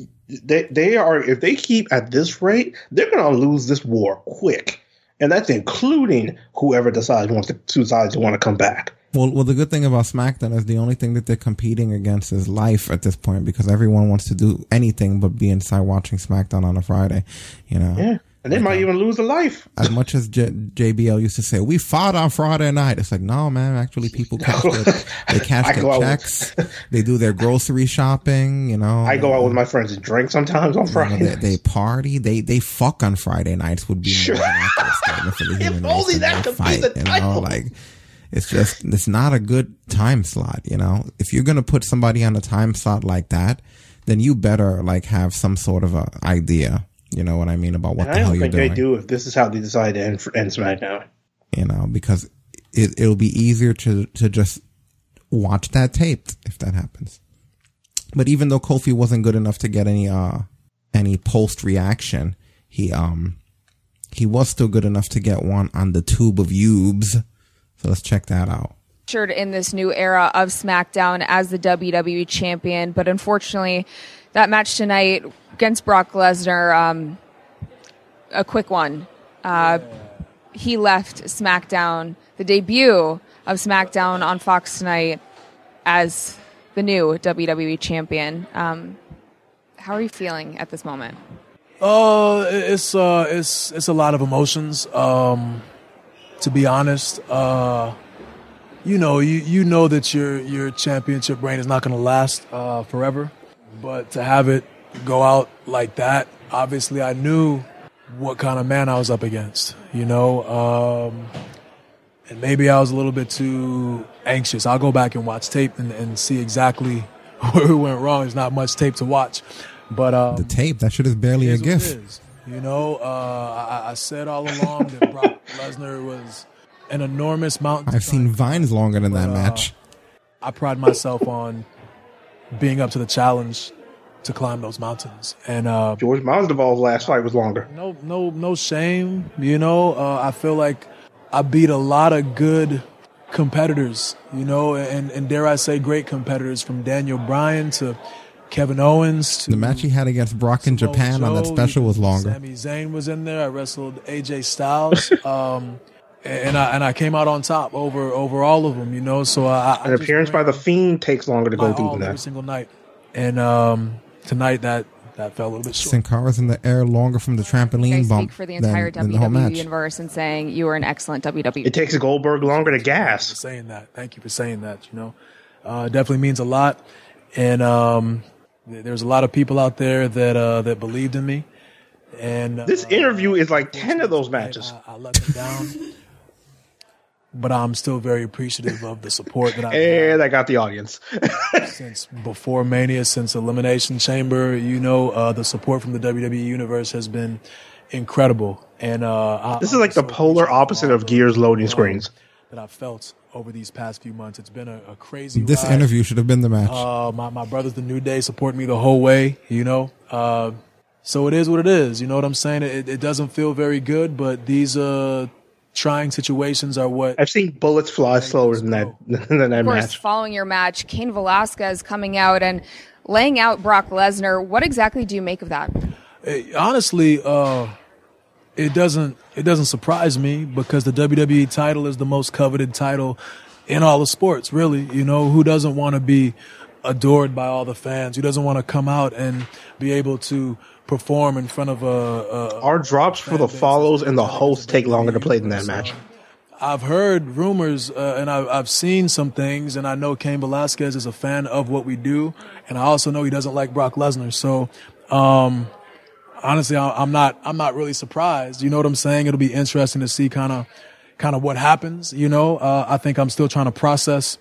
they they are if they keep at this rate, they're gonna lose this war quick, and that's including whoever decides wants to decides to want to come back. Well, well, the good thing about SmackDown is the only thing that they're competing against is life at this point because everyone wants to do anything but be inside watching SmackDown on a Friday. You know, Yeah, and they might uh, even lose a life. as much as J- JBL used to say, we fought on Friday night. It's like, no, man, actually people catch their, they catch I their checks. they do their grocery shopping, you know. I go out with uh, my friends and drink sometimes on You know, Friday. they, they party. They they fuck on Friday nights would be Sure. more than accurate statement for the If race. only that could be the you know, title. like it's just it's not a good time slot. You know, if you're gonna put somebody on a time slot like that, then you better like have some sort of a idea. You know what I mean about what And the I hell don't think they do if this is how they decide to end, end SmackDown. You know, because it it'll be easier to to just watch that taped if that happens. But even though Kofi wasn't good enough to get any uh any post reaction, he um he was still good enough to get one on the tube of Ubes. So let's check that out. Ushered in this new era of SmackDown as the WWE champion, but unfortunately, that match tonight against Brock Lesnar, um, a quick one. Uh, he left SmackDown, the debut of SmackDown on Fox tonight, as the new WWE champion. Um, how are you feeling at this moment? Uh, it's uh, it's it's a lot of emotions. Um, to be honest, uh, you know, you you know that your your championship reign is not going to last uh, forever, but to have it go out like that, obviously, I knew what kind of man I was up against. You know, um, and maybe I was a little bit too anxious. I'll go back and watch tape and, and see exactly where it went wrong. There's not much tape to watch, but um, The tape that should is barely a gift. Is. You know, uh, I, I said all along that Brock Lesnar was an enormous mountain. I've seen vines longer than that But, uh, match. I pride myself on being up to the challenge to climb those mountains, and uh, George Masvidal's last fight was longer. no, no, no shame. You know, uh, I feel like I beat a lot of good competitors. You know, and and dare I say, great competitors from Daniel Bryan to Kevin Owens to The match he had against Brock in Samoa Japan on that special was longer. Sami Zayn was in there. I wrestled AJ Styles, um, and I and I came out on top over over all of them. You know, so I, I An just appearance by the Fiend takes longer to go through all than every single night, and um, tonight that that fell a little bit short. Sin Cara's in the air longer from the You trampoline guys bump speak for the than, entire than the whole WWE universe and saying you were an excellent WWE. It takes Goldberg longer to for gas. saying that. Thank you for saying that. You know, uh, definitely means a lot. And um, th- there's a lot of people out there that uh, that believed in me. And This uh, interview is like 10 of those matches. I, I let them down. But I'm still very appreciative of the support that I've And I got the audience. since before Mania, since Elimination Chamber. You know, uh, the support from the WWE Universe has been incredible. And uh, I, This is like the polar opposite of Gears loading screens. that I've felt over these past few months. It's been a, a crazy. This ride. interview should have been the match. Uh, my my brothers, the New Day, support me the whole way. You know, uh, so it is what it is. You know what I'm saying? It, it doesn't feel very good, but these uh trying situations are what I've seen bullets fly slower than that than that of course, match. following your match, Cain Velasquez coming out and laying out Brock Lesnar. What exactly do you make of that? Eh, honestly, uh, it doesn't it doesn't surprise me because the WWE title is the most coveted title in all of sports. Really, you know, who doesn't want to be adored by all the fans? Who doesn't want to come out and be able to perform in front of a, a Our drops for the follows and the hosts take longer to play than that match. I've heard rumors uh, and I've, I've seen some things, and I know Cain Velasquez is a fan of what we do, and I also know he doesn't like Brock Lesnar. So, um, honestly, I'm not I'm not really surprised. You know what I'm saying? It'll be interesting to see kind of kind of what happens. You know, uh, I think I'm still trying to process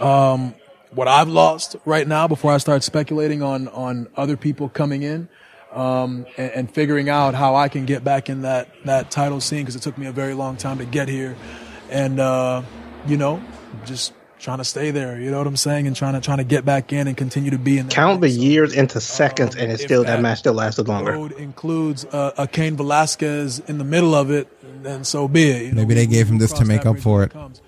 um, what I've lost right now before I start speculating on on other people coming in um, and, and figuring out how I can get back in that that title scene because it took me a very long time to get here, and uh, you know, just trying to stay there. You know what I'm saying, and trying to trying to get back in and continue to be in. that Count the. So, years into seconds, and it's if still that that match still lasted longer. road includes uh, a Cain Velasquez in the middle of it, and so be it. You know, Maybe they gave him this to make up for it. comes.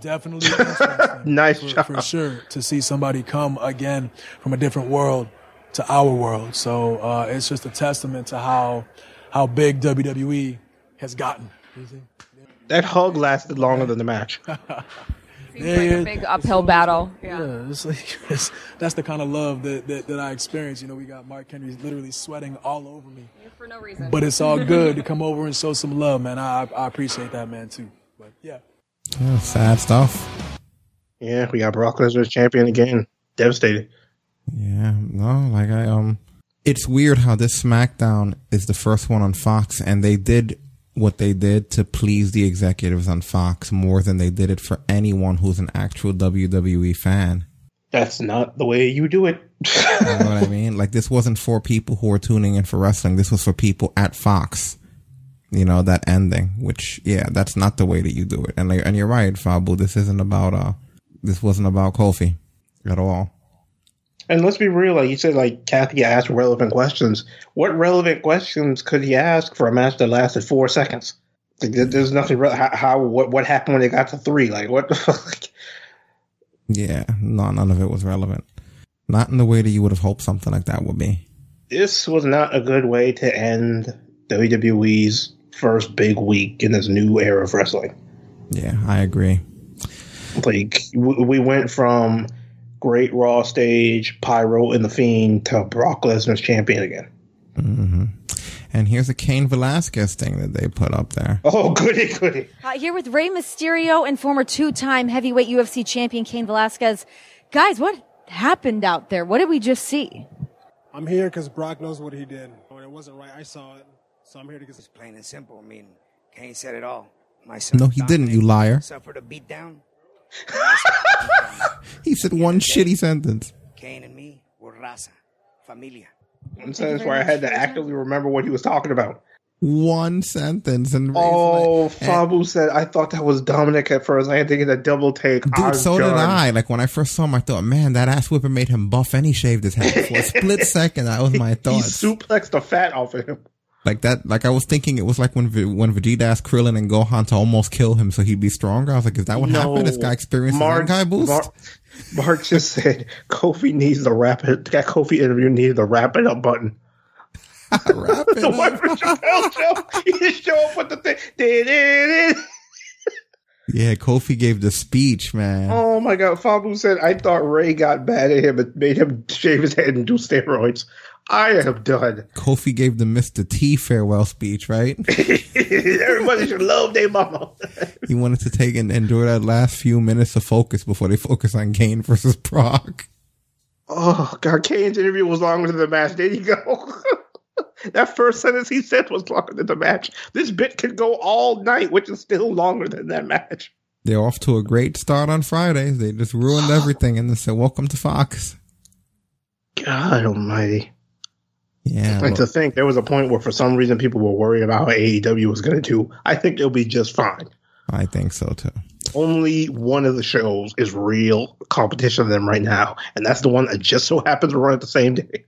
Definitely. Nice for, job. for sure to see somebody come again from a different world to our world. So uh, it's just a testament to how how big WWE has gotten. That hug lasted longer than the match. Seems Yeah, like yeah. a big uphill battle. Yeah. Yeah, it's like, it's, that's the kind of love that, that, that I experience. You know, we got Mark Henry literally sweating all over me. For no reason. But it's all good to come over and show some love, man. I, I appreciate that, man, too. But yeah. Yeah, sad stuff. Yeah, we got Brock Lesnar champion again. Devastated. Yeah, no, like I um, it's weird how this SmackDown is the first one on Fox, and they did what they did to please the executives on Fox more than they did it for anyone who's an actual WWE fan. That's not the way you do it. You know what I mean? Like this wasn't for people who were tuning in for wrestling. This was for people at Fox. You know that ending, which yeah, that's not the way that you do it. And like, and you're right, Fabu. This isn't about uh, this wasn't about Kofi at all. And let's be real, like you said, like Kathy asked relevant questions. What relevant questions could he ask for a match that lasted four seconds? Like, there's nothing. Re- how, how what what happened when they got to three? Like what? the fuck? Yeah, no, none of it was relevant. Not in the way that you would have hoped something like that would be. this was not a good way to end WWE's first big week in this new era of wrestling. Yeah, I agree. Like we went from great Raw stage, Pyro and the Fiend to Brock Lesnar's champion again. And here's a Cain Velasquez thing that they put up there. Oh, goody, goody. Uh, here with Rey Mysterio and former two-time heavyweight UFC champion Cain Velasquez. Guys, what happened out there? What did we just see? I'm here because Brock knows what he did. When it wasn't right, I saw it. So I'm here to get It's plain and simple. I mean, Cain said it all. My son No, he didn't, you liar. Suffered a beatdown. He said one shitty sentence. Cain and me were raza, familia. One sentence where I had to actively remember what he was talking about. One sentence. And Rey's Oh, like- Fabu said, I thought that was Dominic at first. I had to get a double take. Dude, I'm so done. did I. Like when I first saw him, I thought, man, that ass whipping made him buff and he shaved his head. For a split second, that was my thought. He thoughts. suplexed the fat off of him. Like that, like I was thinking it was like when when Vegeta asked Krillin and Gohan to almost kill him so he'd be stronger. I was like, is that what happened? This guy experienced Mark, guy boost. Mark, Mark just said Kofi needs the rapid. That Kofi interview needed the wrap it up button. Wrap it The up. one for Chappelle show. He just show up with the thing. Did it? Yeah, Kofi gave the speech, man. Oh my god, Fabu said I thought Rey got bad at him and made him shave his head and do steroids. I am done. Kofi gave the Mr. T farewell speech, right? Everybody should love their mama. he wanted to take and enjoy that last few minutes of focus before they focus on Cain versus Brock. Oh god, Cain's interview was longer than the match. There you go. that first sentence he said was longer than the match. This bit could go all night, which is still longer than that match. They're off to a great start on Fridays. They just ruined everything and then said, "Welcome to Fox." God Almighty! Yeah, And to think there was a point where, for some reason, people were worried about how AEW was going to do. I think they'll be just fine. I think so too. Only one of the shows is real competition to them right now, and that's the one that just so happens to run at the same day.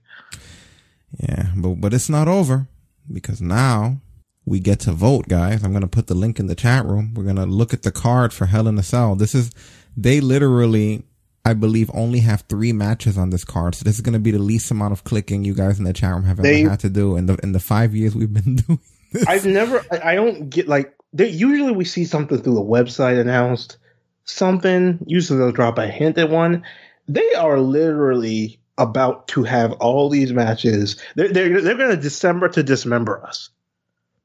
Yeah, but but it's not over because now we get to vote, guys. I'm gonna put the link in the chat room. We're gonna look at the card for Hell in a Cell. This is they literally, I believe, only have three matches on this card. So this is gonna be the least amount of clicking you guys in the chat room have They- ever had to do in the in the five years we've been doing. This. I've never, I, I don't get like. They, usually we see something through the website announced, something. Usually they'll drop a hint at one. They are literally about to have all these matches. They're they're, they're going to December to dismember us.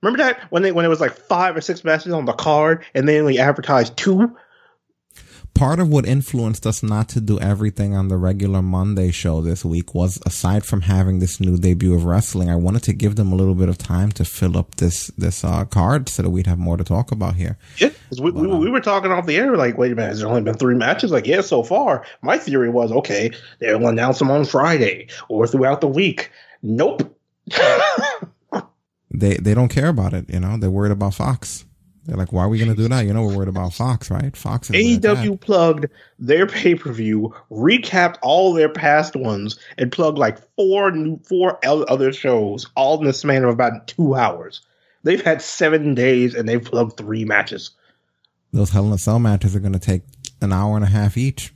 Remember that when they when it was like five or six matches on the card and they only advertised two. Part of what influenced us not to do everything on the regular Monday show this week was aside from having this new debut of wrestling, I wanted to give them a little bit of time to fill up this this uh, card so that we'd have more to talk about here. Yeah, we, we, we were talking off the air like, wait a minute, has there only been three matches? Like, yeah, so far. My theory was, okay, they'll announce them on Friday or throughout the week. Nope. They they don't care about it, you know. They're worried about Fox. They're like, why are we going to do that? You know, we're worried about Fox, right? Fox. AEW plugged their pay per view, recapped all their past ones, and plugged like four new four other shows, all in the span of about two hours. They've had seven days and they've plugged three matches. Those Hell in a Cell matches are going to take an hour and a half each.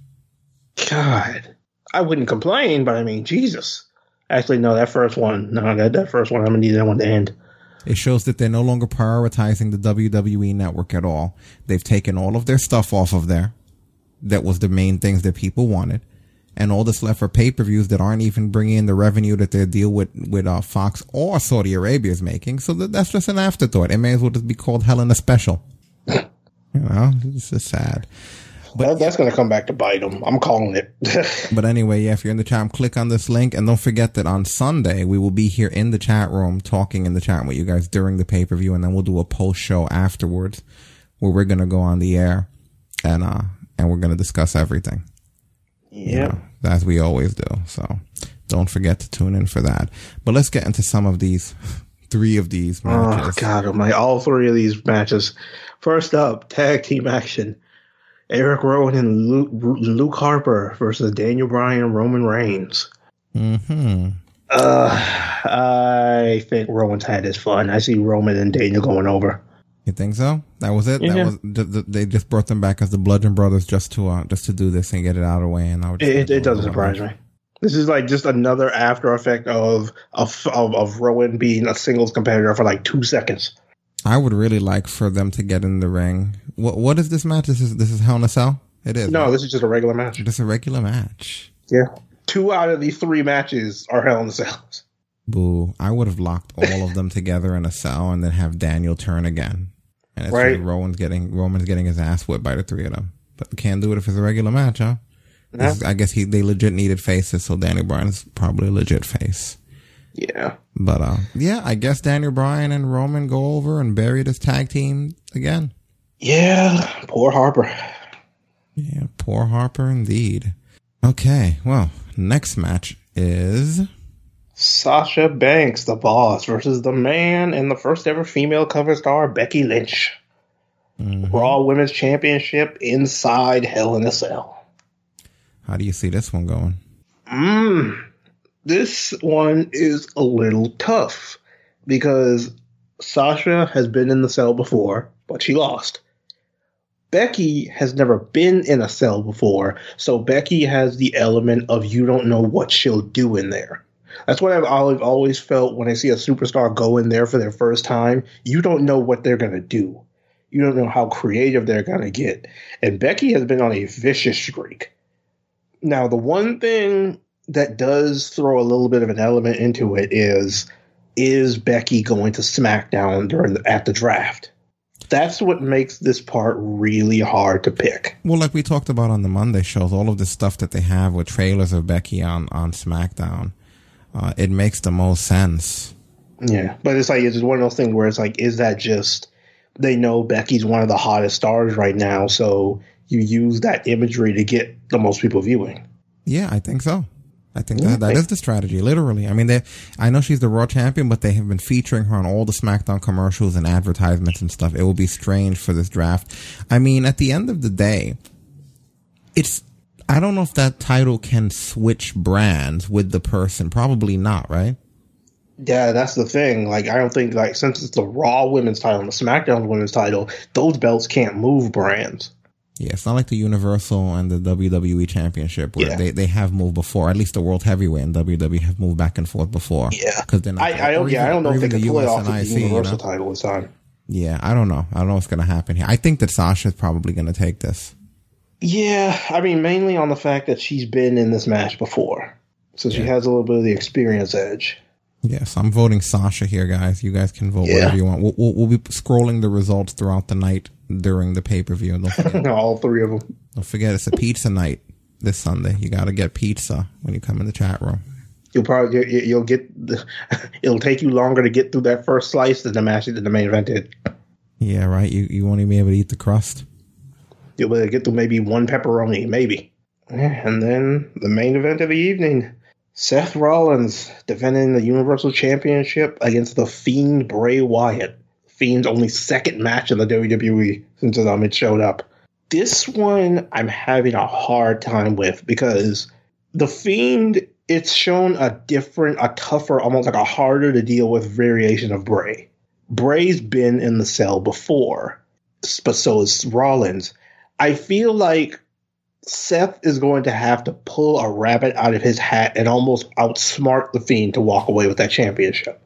God, I wouldn't complain, but I mean, Jesus. Actually, no, that first one, no, that that first one, I'm gonna need that one to end. It shows that they're no longer prioritizing the WWE network at all. They've taken all of their stuff off of there. That was the main things that people wanted. And all that's left for pay-per-views that aren't even bringing in the revenue that their deal with, with uh, Fox or Saudi Arabia is making. So that, that's just an afterthought. It may as well just be called Hell in a Special. you know, it's just sad. That, that's gonna come back to bite them. I'm calling it. But anyway, yeah, if you're in the chat, click on this link and don't forget that on Sunday we will be here in the chat room talking in the chat with you guys during the pay per view, and then we'll do a post show afterwards where we're gonna go on the air and uh and we're gonna discuss everything. you yeah. know, as we always do. So don't forget to tune in for that. But let's get into some of these, three of these Oh matches. God, oh my! All three of these matches. First up, tag team action: Eric Rowan and Luke, Luke Harper versus Daniel Bryan and Roman Reigns. hmm Uh, I think Rowan's had his fun. I see Roman and Daniel going over. You think so? That was it. That was th- th- they just brought them back as the Bludgeon Brothers just to uh, just to do this and get it out of the way. And I would just It, it doesn't surprise me. This is like just another after effect of of of, of Rowan being a singles competitor for like two seconds. I would really like for them to get in the ring. What what is this match? This is this is Hell in a Cell. It is. No, right? this is just a regular match. just a regular match. Yeah, two out of the three matches are Hell in the Cells. Boo. I would have locked all of them together in a cell and then have Daniel turn again. And it's Right. Roman's getting Roman's getting his ass whipped by the three of them. But can't do it if it's a regular match, huh? Is- I guess he they legit needed faces, so Daniel Bryan's probably a legit face. Yeah. But uh yeah, I guess Daniel Bryan and Roman go over and bury this tag team again. Yeah. Poor Harper. Yeah, poor Harper indeed. Okay, well, next match is Sasha Banks, the boss, versus the man and the first ever female cover star, Becky Lynch. Raw Women's Championship inside Hell in a Cell. how do you see this one going? Mm, this one is a little tough because Sasha has been in the cell before, but she lost. Becky has never been in a cell before, so Becky has the element of you don't know what she'll do in there. That's what I've always felt when I see a superstar go in there for their first time. You don't know what they're going to do. You don't know how creative they're going to get. And Becky has been on a vicious streak. Now, the one thing that does throw a little bit of an element into it is is Becky going to SmackDown during the, at the draft? That's what makes this part really hard to pick. Well, like we talked about on the Monday shows, all of the stuff that they have with trailers of Becky on on SmackDown, uh, it makes the most sense. Yeah, but it's like it's one of those things where it's like, is that just they know Becky's one of the hottest stars right now, so you use that imagery to get the most people viewing? Yeah, I think so. I think that that is the strategy. Literally, I mean, they. I know she's the Raw champion, but they have been featuring her on all the SmackDown commercials and advertisements and stuff. It will be strange for this draft. I mean, at the end of the day, it's. I don't know if that title can switch brands with the person. Probably not, right? Yeah, that's the thing. Like, I don't think like since it's the Raw Women's title and the SmackDown Women's title, those belts can't move brands. Yeah, it's not like the Universal and the WWE Championship where Yeah. they, they have moved before. At least the World Heavyweight and WWE have moved back and forth before. Yeah, because then I, I don't. Yeah, I don't know if they can pull it off with the you Universal know? title this time. Yeah, I don't know. I don't know what's going to happen here. I think that Sasha's probably going to take this. Yeah, I mean, mainly on the fact that she's been in this match before, so she has a little bit of the experience edge. Yes, I'm voting Sasha here, guys. You guys can vote Yeah. whatever you want. We'll, we'll, we'll be scrolling the results throughout the night during the pay per view. All three of them. don't forget, it's a pizza night this Sunday. You got to get pizza when you come in the chat room. You'll probably you- you'll get. The, it'll take you longer to get through that first slice than the match than the main event did. Yeah, right. You you won't even be able to eat the crust. You'll be able to get through maybe one pepperoni, maybe. And then the main event of the evening: Seth Rollins defending the Universal Championship against the Fiend Bray Wyatt. Fiend's only second match in the WWE since um, it showed up. This one I'm having a hard time with because the Fiend, it's shown a different, a tougher, almost like a harder to deal with variation of Bray. Bray's been in the cell before, but so is Rollins. I feel like Seth is going to have to pull a rabbit out of his hat and almost outsmart the Fiend to walk away with that championship.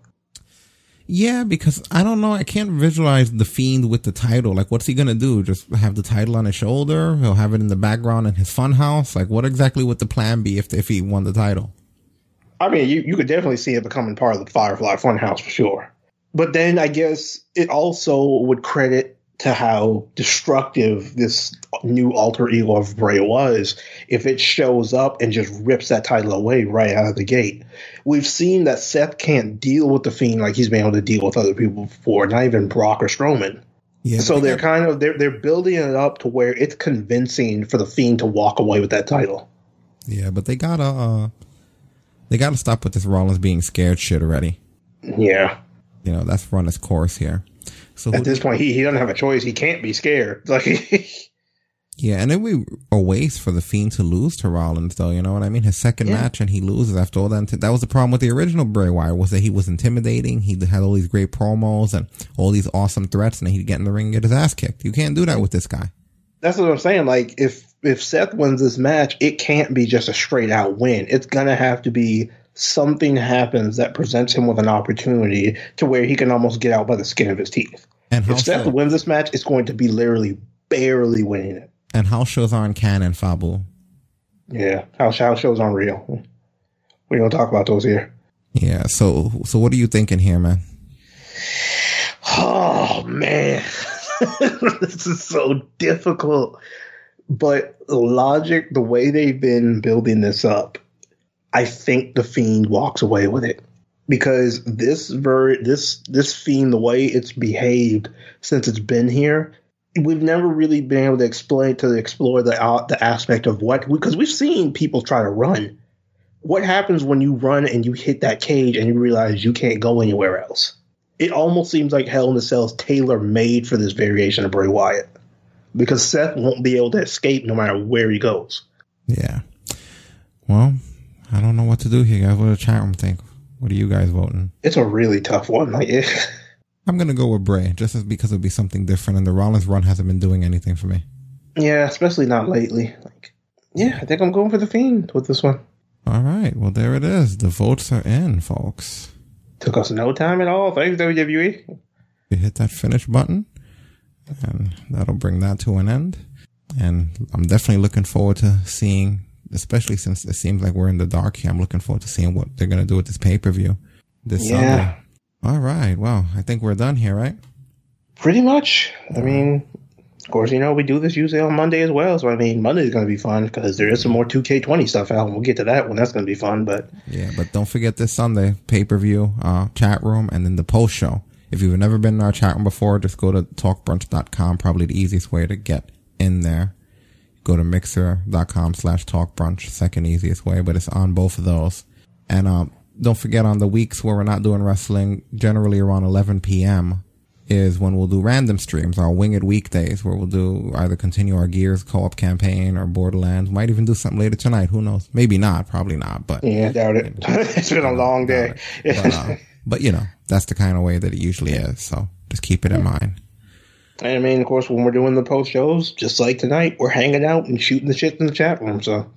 Yeah, because I don't know. I can't visualize the fiend with the title. Like, what's he gonna do? Just have the title on his shoulder? He'll have it in the background in his funhouse. Like, what exactly would the plan be if if he won the title? I mean, you, you could definitely see it becoming part of the Firefly Funhouse for sure. But then I guess it also would credit to how destructive this new alter ego of Bray was if it shows up and just rips that title away right out of the gate. We've seen that Seth can't deal with the Fiend like he's been able to deal with other people before, not even Brock or Strowman. Yeah. So they're kind of they're they're building it up to where it's convincing for the Fiend to walk away with that title. Yeah, but they gotta uh they gotta stop with this Rollins being scared shit already. Yeah. You know, that's run its course here. So At this point, he, he doesn't have a choice. He can't be scared. Like Yeah, and then we a waste for the Fiend to lose to Rollins, though. You know what I mean? His second Yeah. match, and he loses after all that. That was the problem with the original Bray Wyatt was that he was intimidating. He had all these great promos and all these awesome threats, and he'd get in the ring and get his ass kicked. You can't do that with this guy. that's what I'm saying. Like if if Seth wins this match, it can't be just a straight out win. It's gonna have to be something happens that presents him with an opportunity to where he can almost get out by the skin of his teeth. And If Seth wins this match, it's going to be literally barely winning it. And house shows aren't canon, Fabu. Yeah, house house shows aren't real. We don't talk about those here. Yeah. So, so what are you thinking here, man? Oh man, this is so difficult. But logic, the way they've been building this up, I think the fiend walks away with it because this ver this this fiend, the way it's behaved since it's been here, we've never really been able to explain to explore the uh, the aspect of what because we've seen people try to run. What happens when you run and you hit that cage and you realize you can't go anywhere else? It almost seems like Hell in Cell is tailor made for this variation of Bray Wyatt because Seth won't be able to escape no matter where he goes. Yeah. Well, I don't know what to do here, guys. What do the chat room think? What are you guys voting? It's a really tough one. Like, yeah. I'm gonna go with Bray, just as because it'll be something different, and the Rollins run hasn't been doing anything for me. yeah, especially not lately. Like, yeah, I think I'm going for the Fiend with this one. All right, well there it is. The votes are in, folks. Took us no time at all. Thanks WWE. You hit that finish button, and that'll bring that to an end. And I'm definitely looking forward to seeing, especially since it seems like we're in the dark here. I'm looking forward to seeing what they're gonna do with this pay per view this Yeah. Sunday. All right, well I think we're done here, right? Pretty much. I mean, of course, you know we do this usually on Monday as well. So I mean, Monday is going to be fun because there is some more 2K20 stuff out, and we'll get to that one. That's going to be fun. But Yeah, but don't forget this Sunday pay per view, uh, chat room, and then the post show. If you've never been in our chat room before, just go to talkbrunch.com. Probably the easiest way to get in there. Go to mixer.com slash talk brunch, Second easiest way, but it's on both of those. And um, don't forget on the weeks where we're not doing wrestling, generally around 11 p.m. is when we'll do random streams, our winged weekdays, where we'll do either continue our Gears co-op campaign or Borderlands. Might even do something later tonight. Who knows? Maybe not. Probably not. But yeah, doubt it. it's been a long day. but, uh, but you know, that's the kind of way that it usually is. So just keep it in mind. And I mean, of course, when we're doing the post shows, just like tonight, we're hanging out and shooting the shit in the chat room. So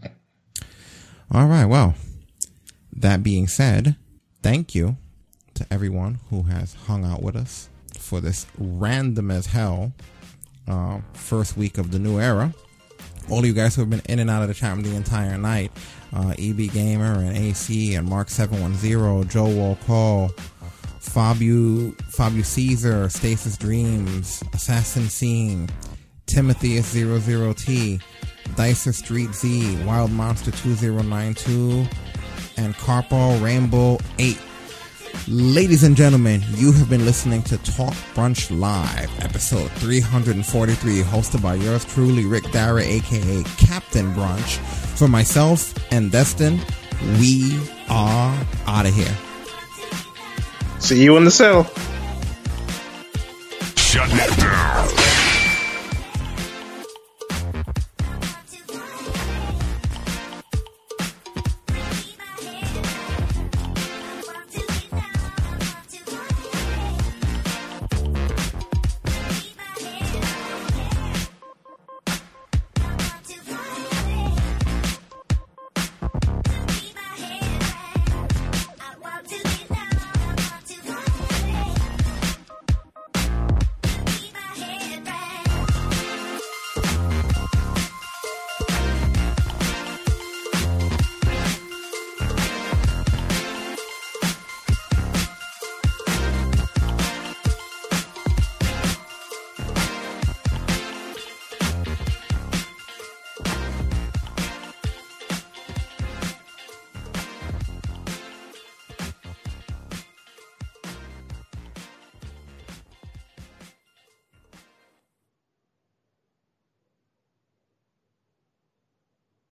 All right. Well, that being said, thank you to everyone who has hung out with us for this random as hell uh, first week of the new era. All of you guys who have been in and out of the chat room the entire night, uh, EB Gamer and AC and Mark Seven One Zero, Joe Walcall, Fabio Fabio Caesar, Stasis Dreams, Assassin Scene, Timothy S00T, Dicer Street Z, Wild Monster 2092, and Carpal Rainbow 8. Ladies and gentlemen, you have been listening to Talk Brunch Live, episode 343, hosted by yours truly, Rick Dara, aka Captain Brunch. For myself and Destin, we are out of here. See you in the cell. Shut it down.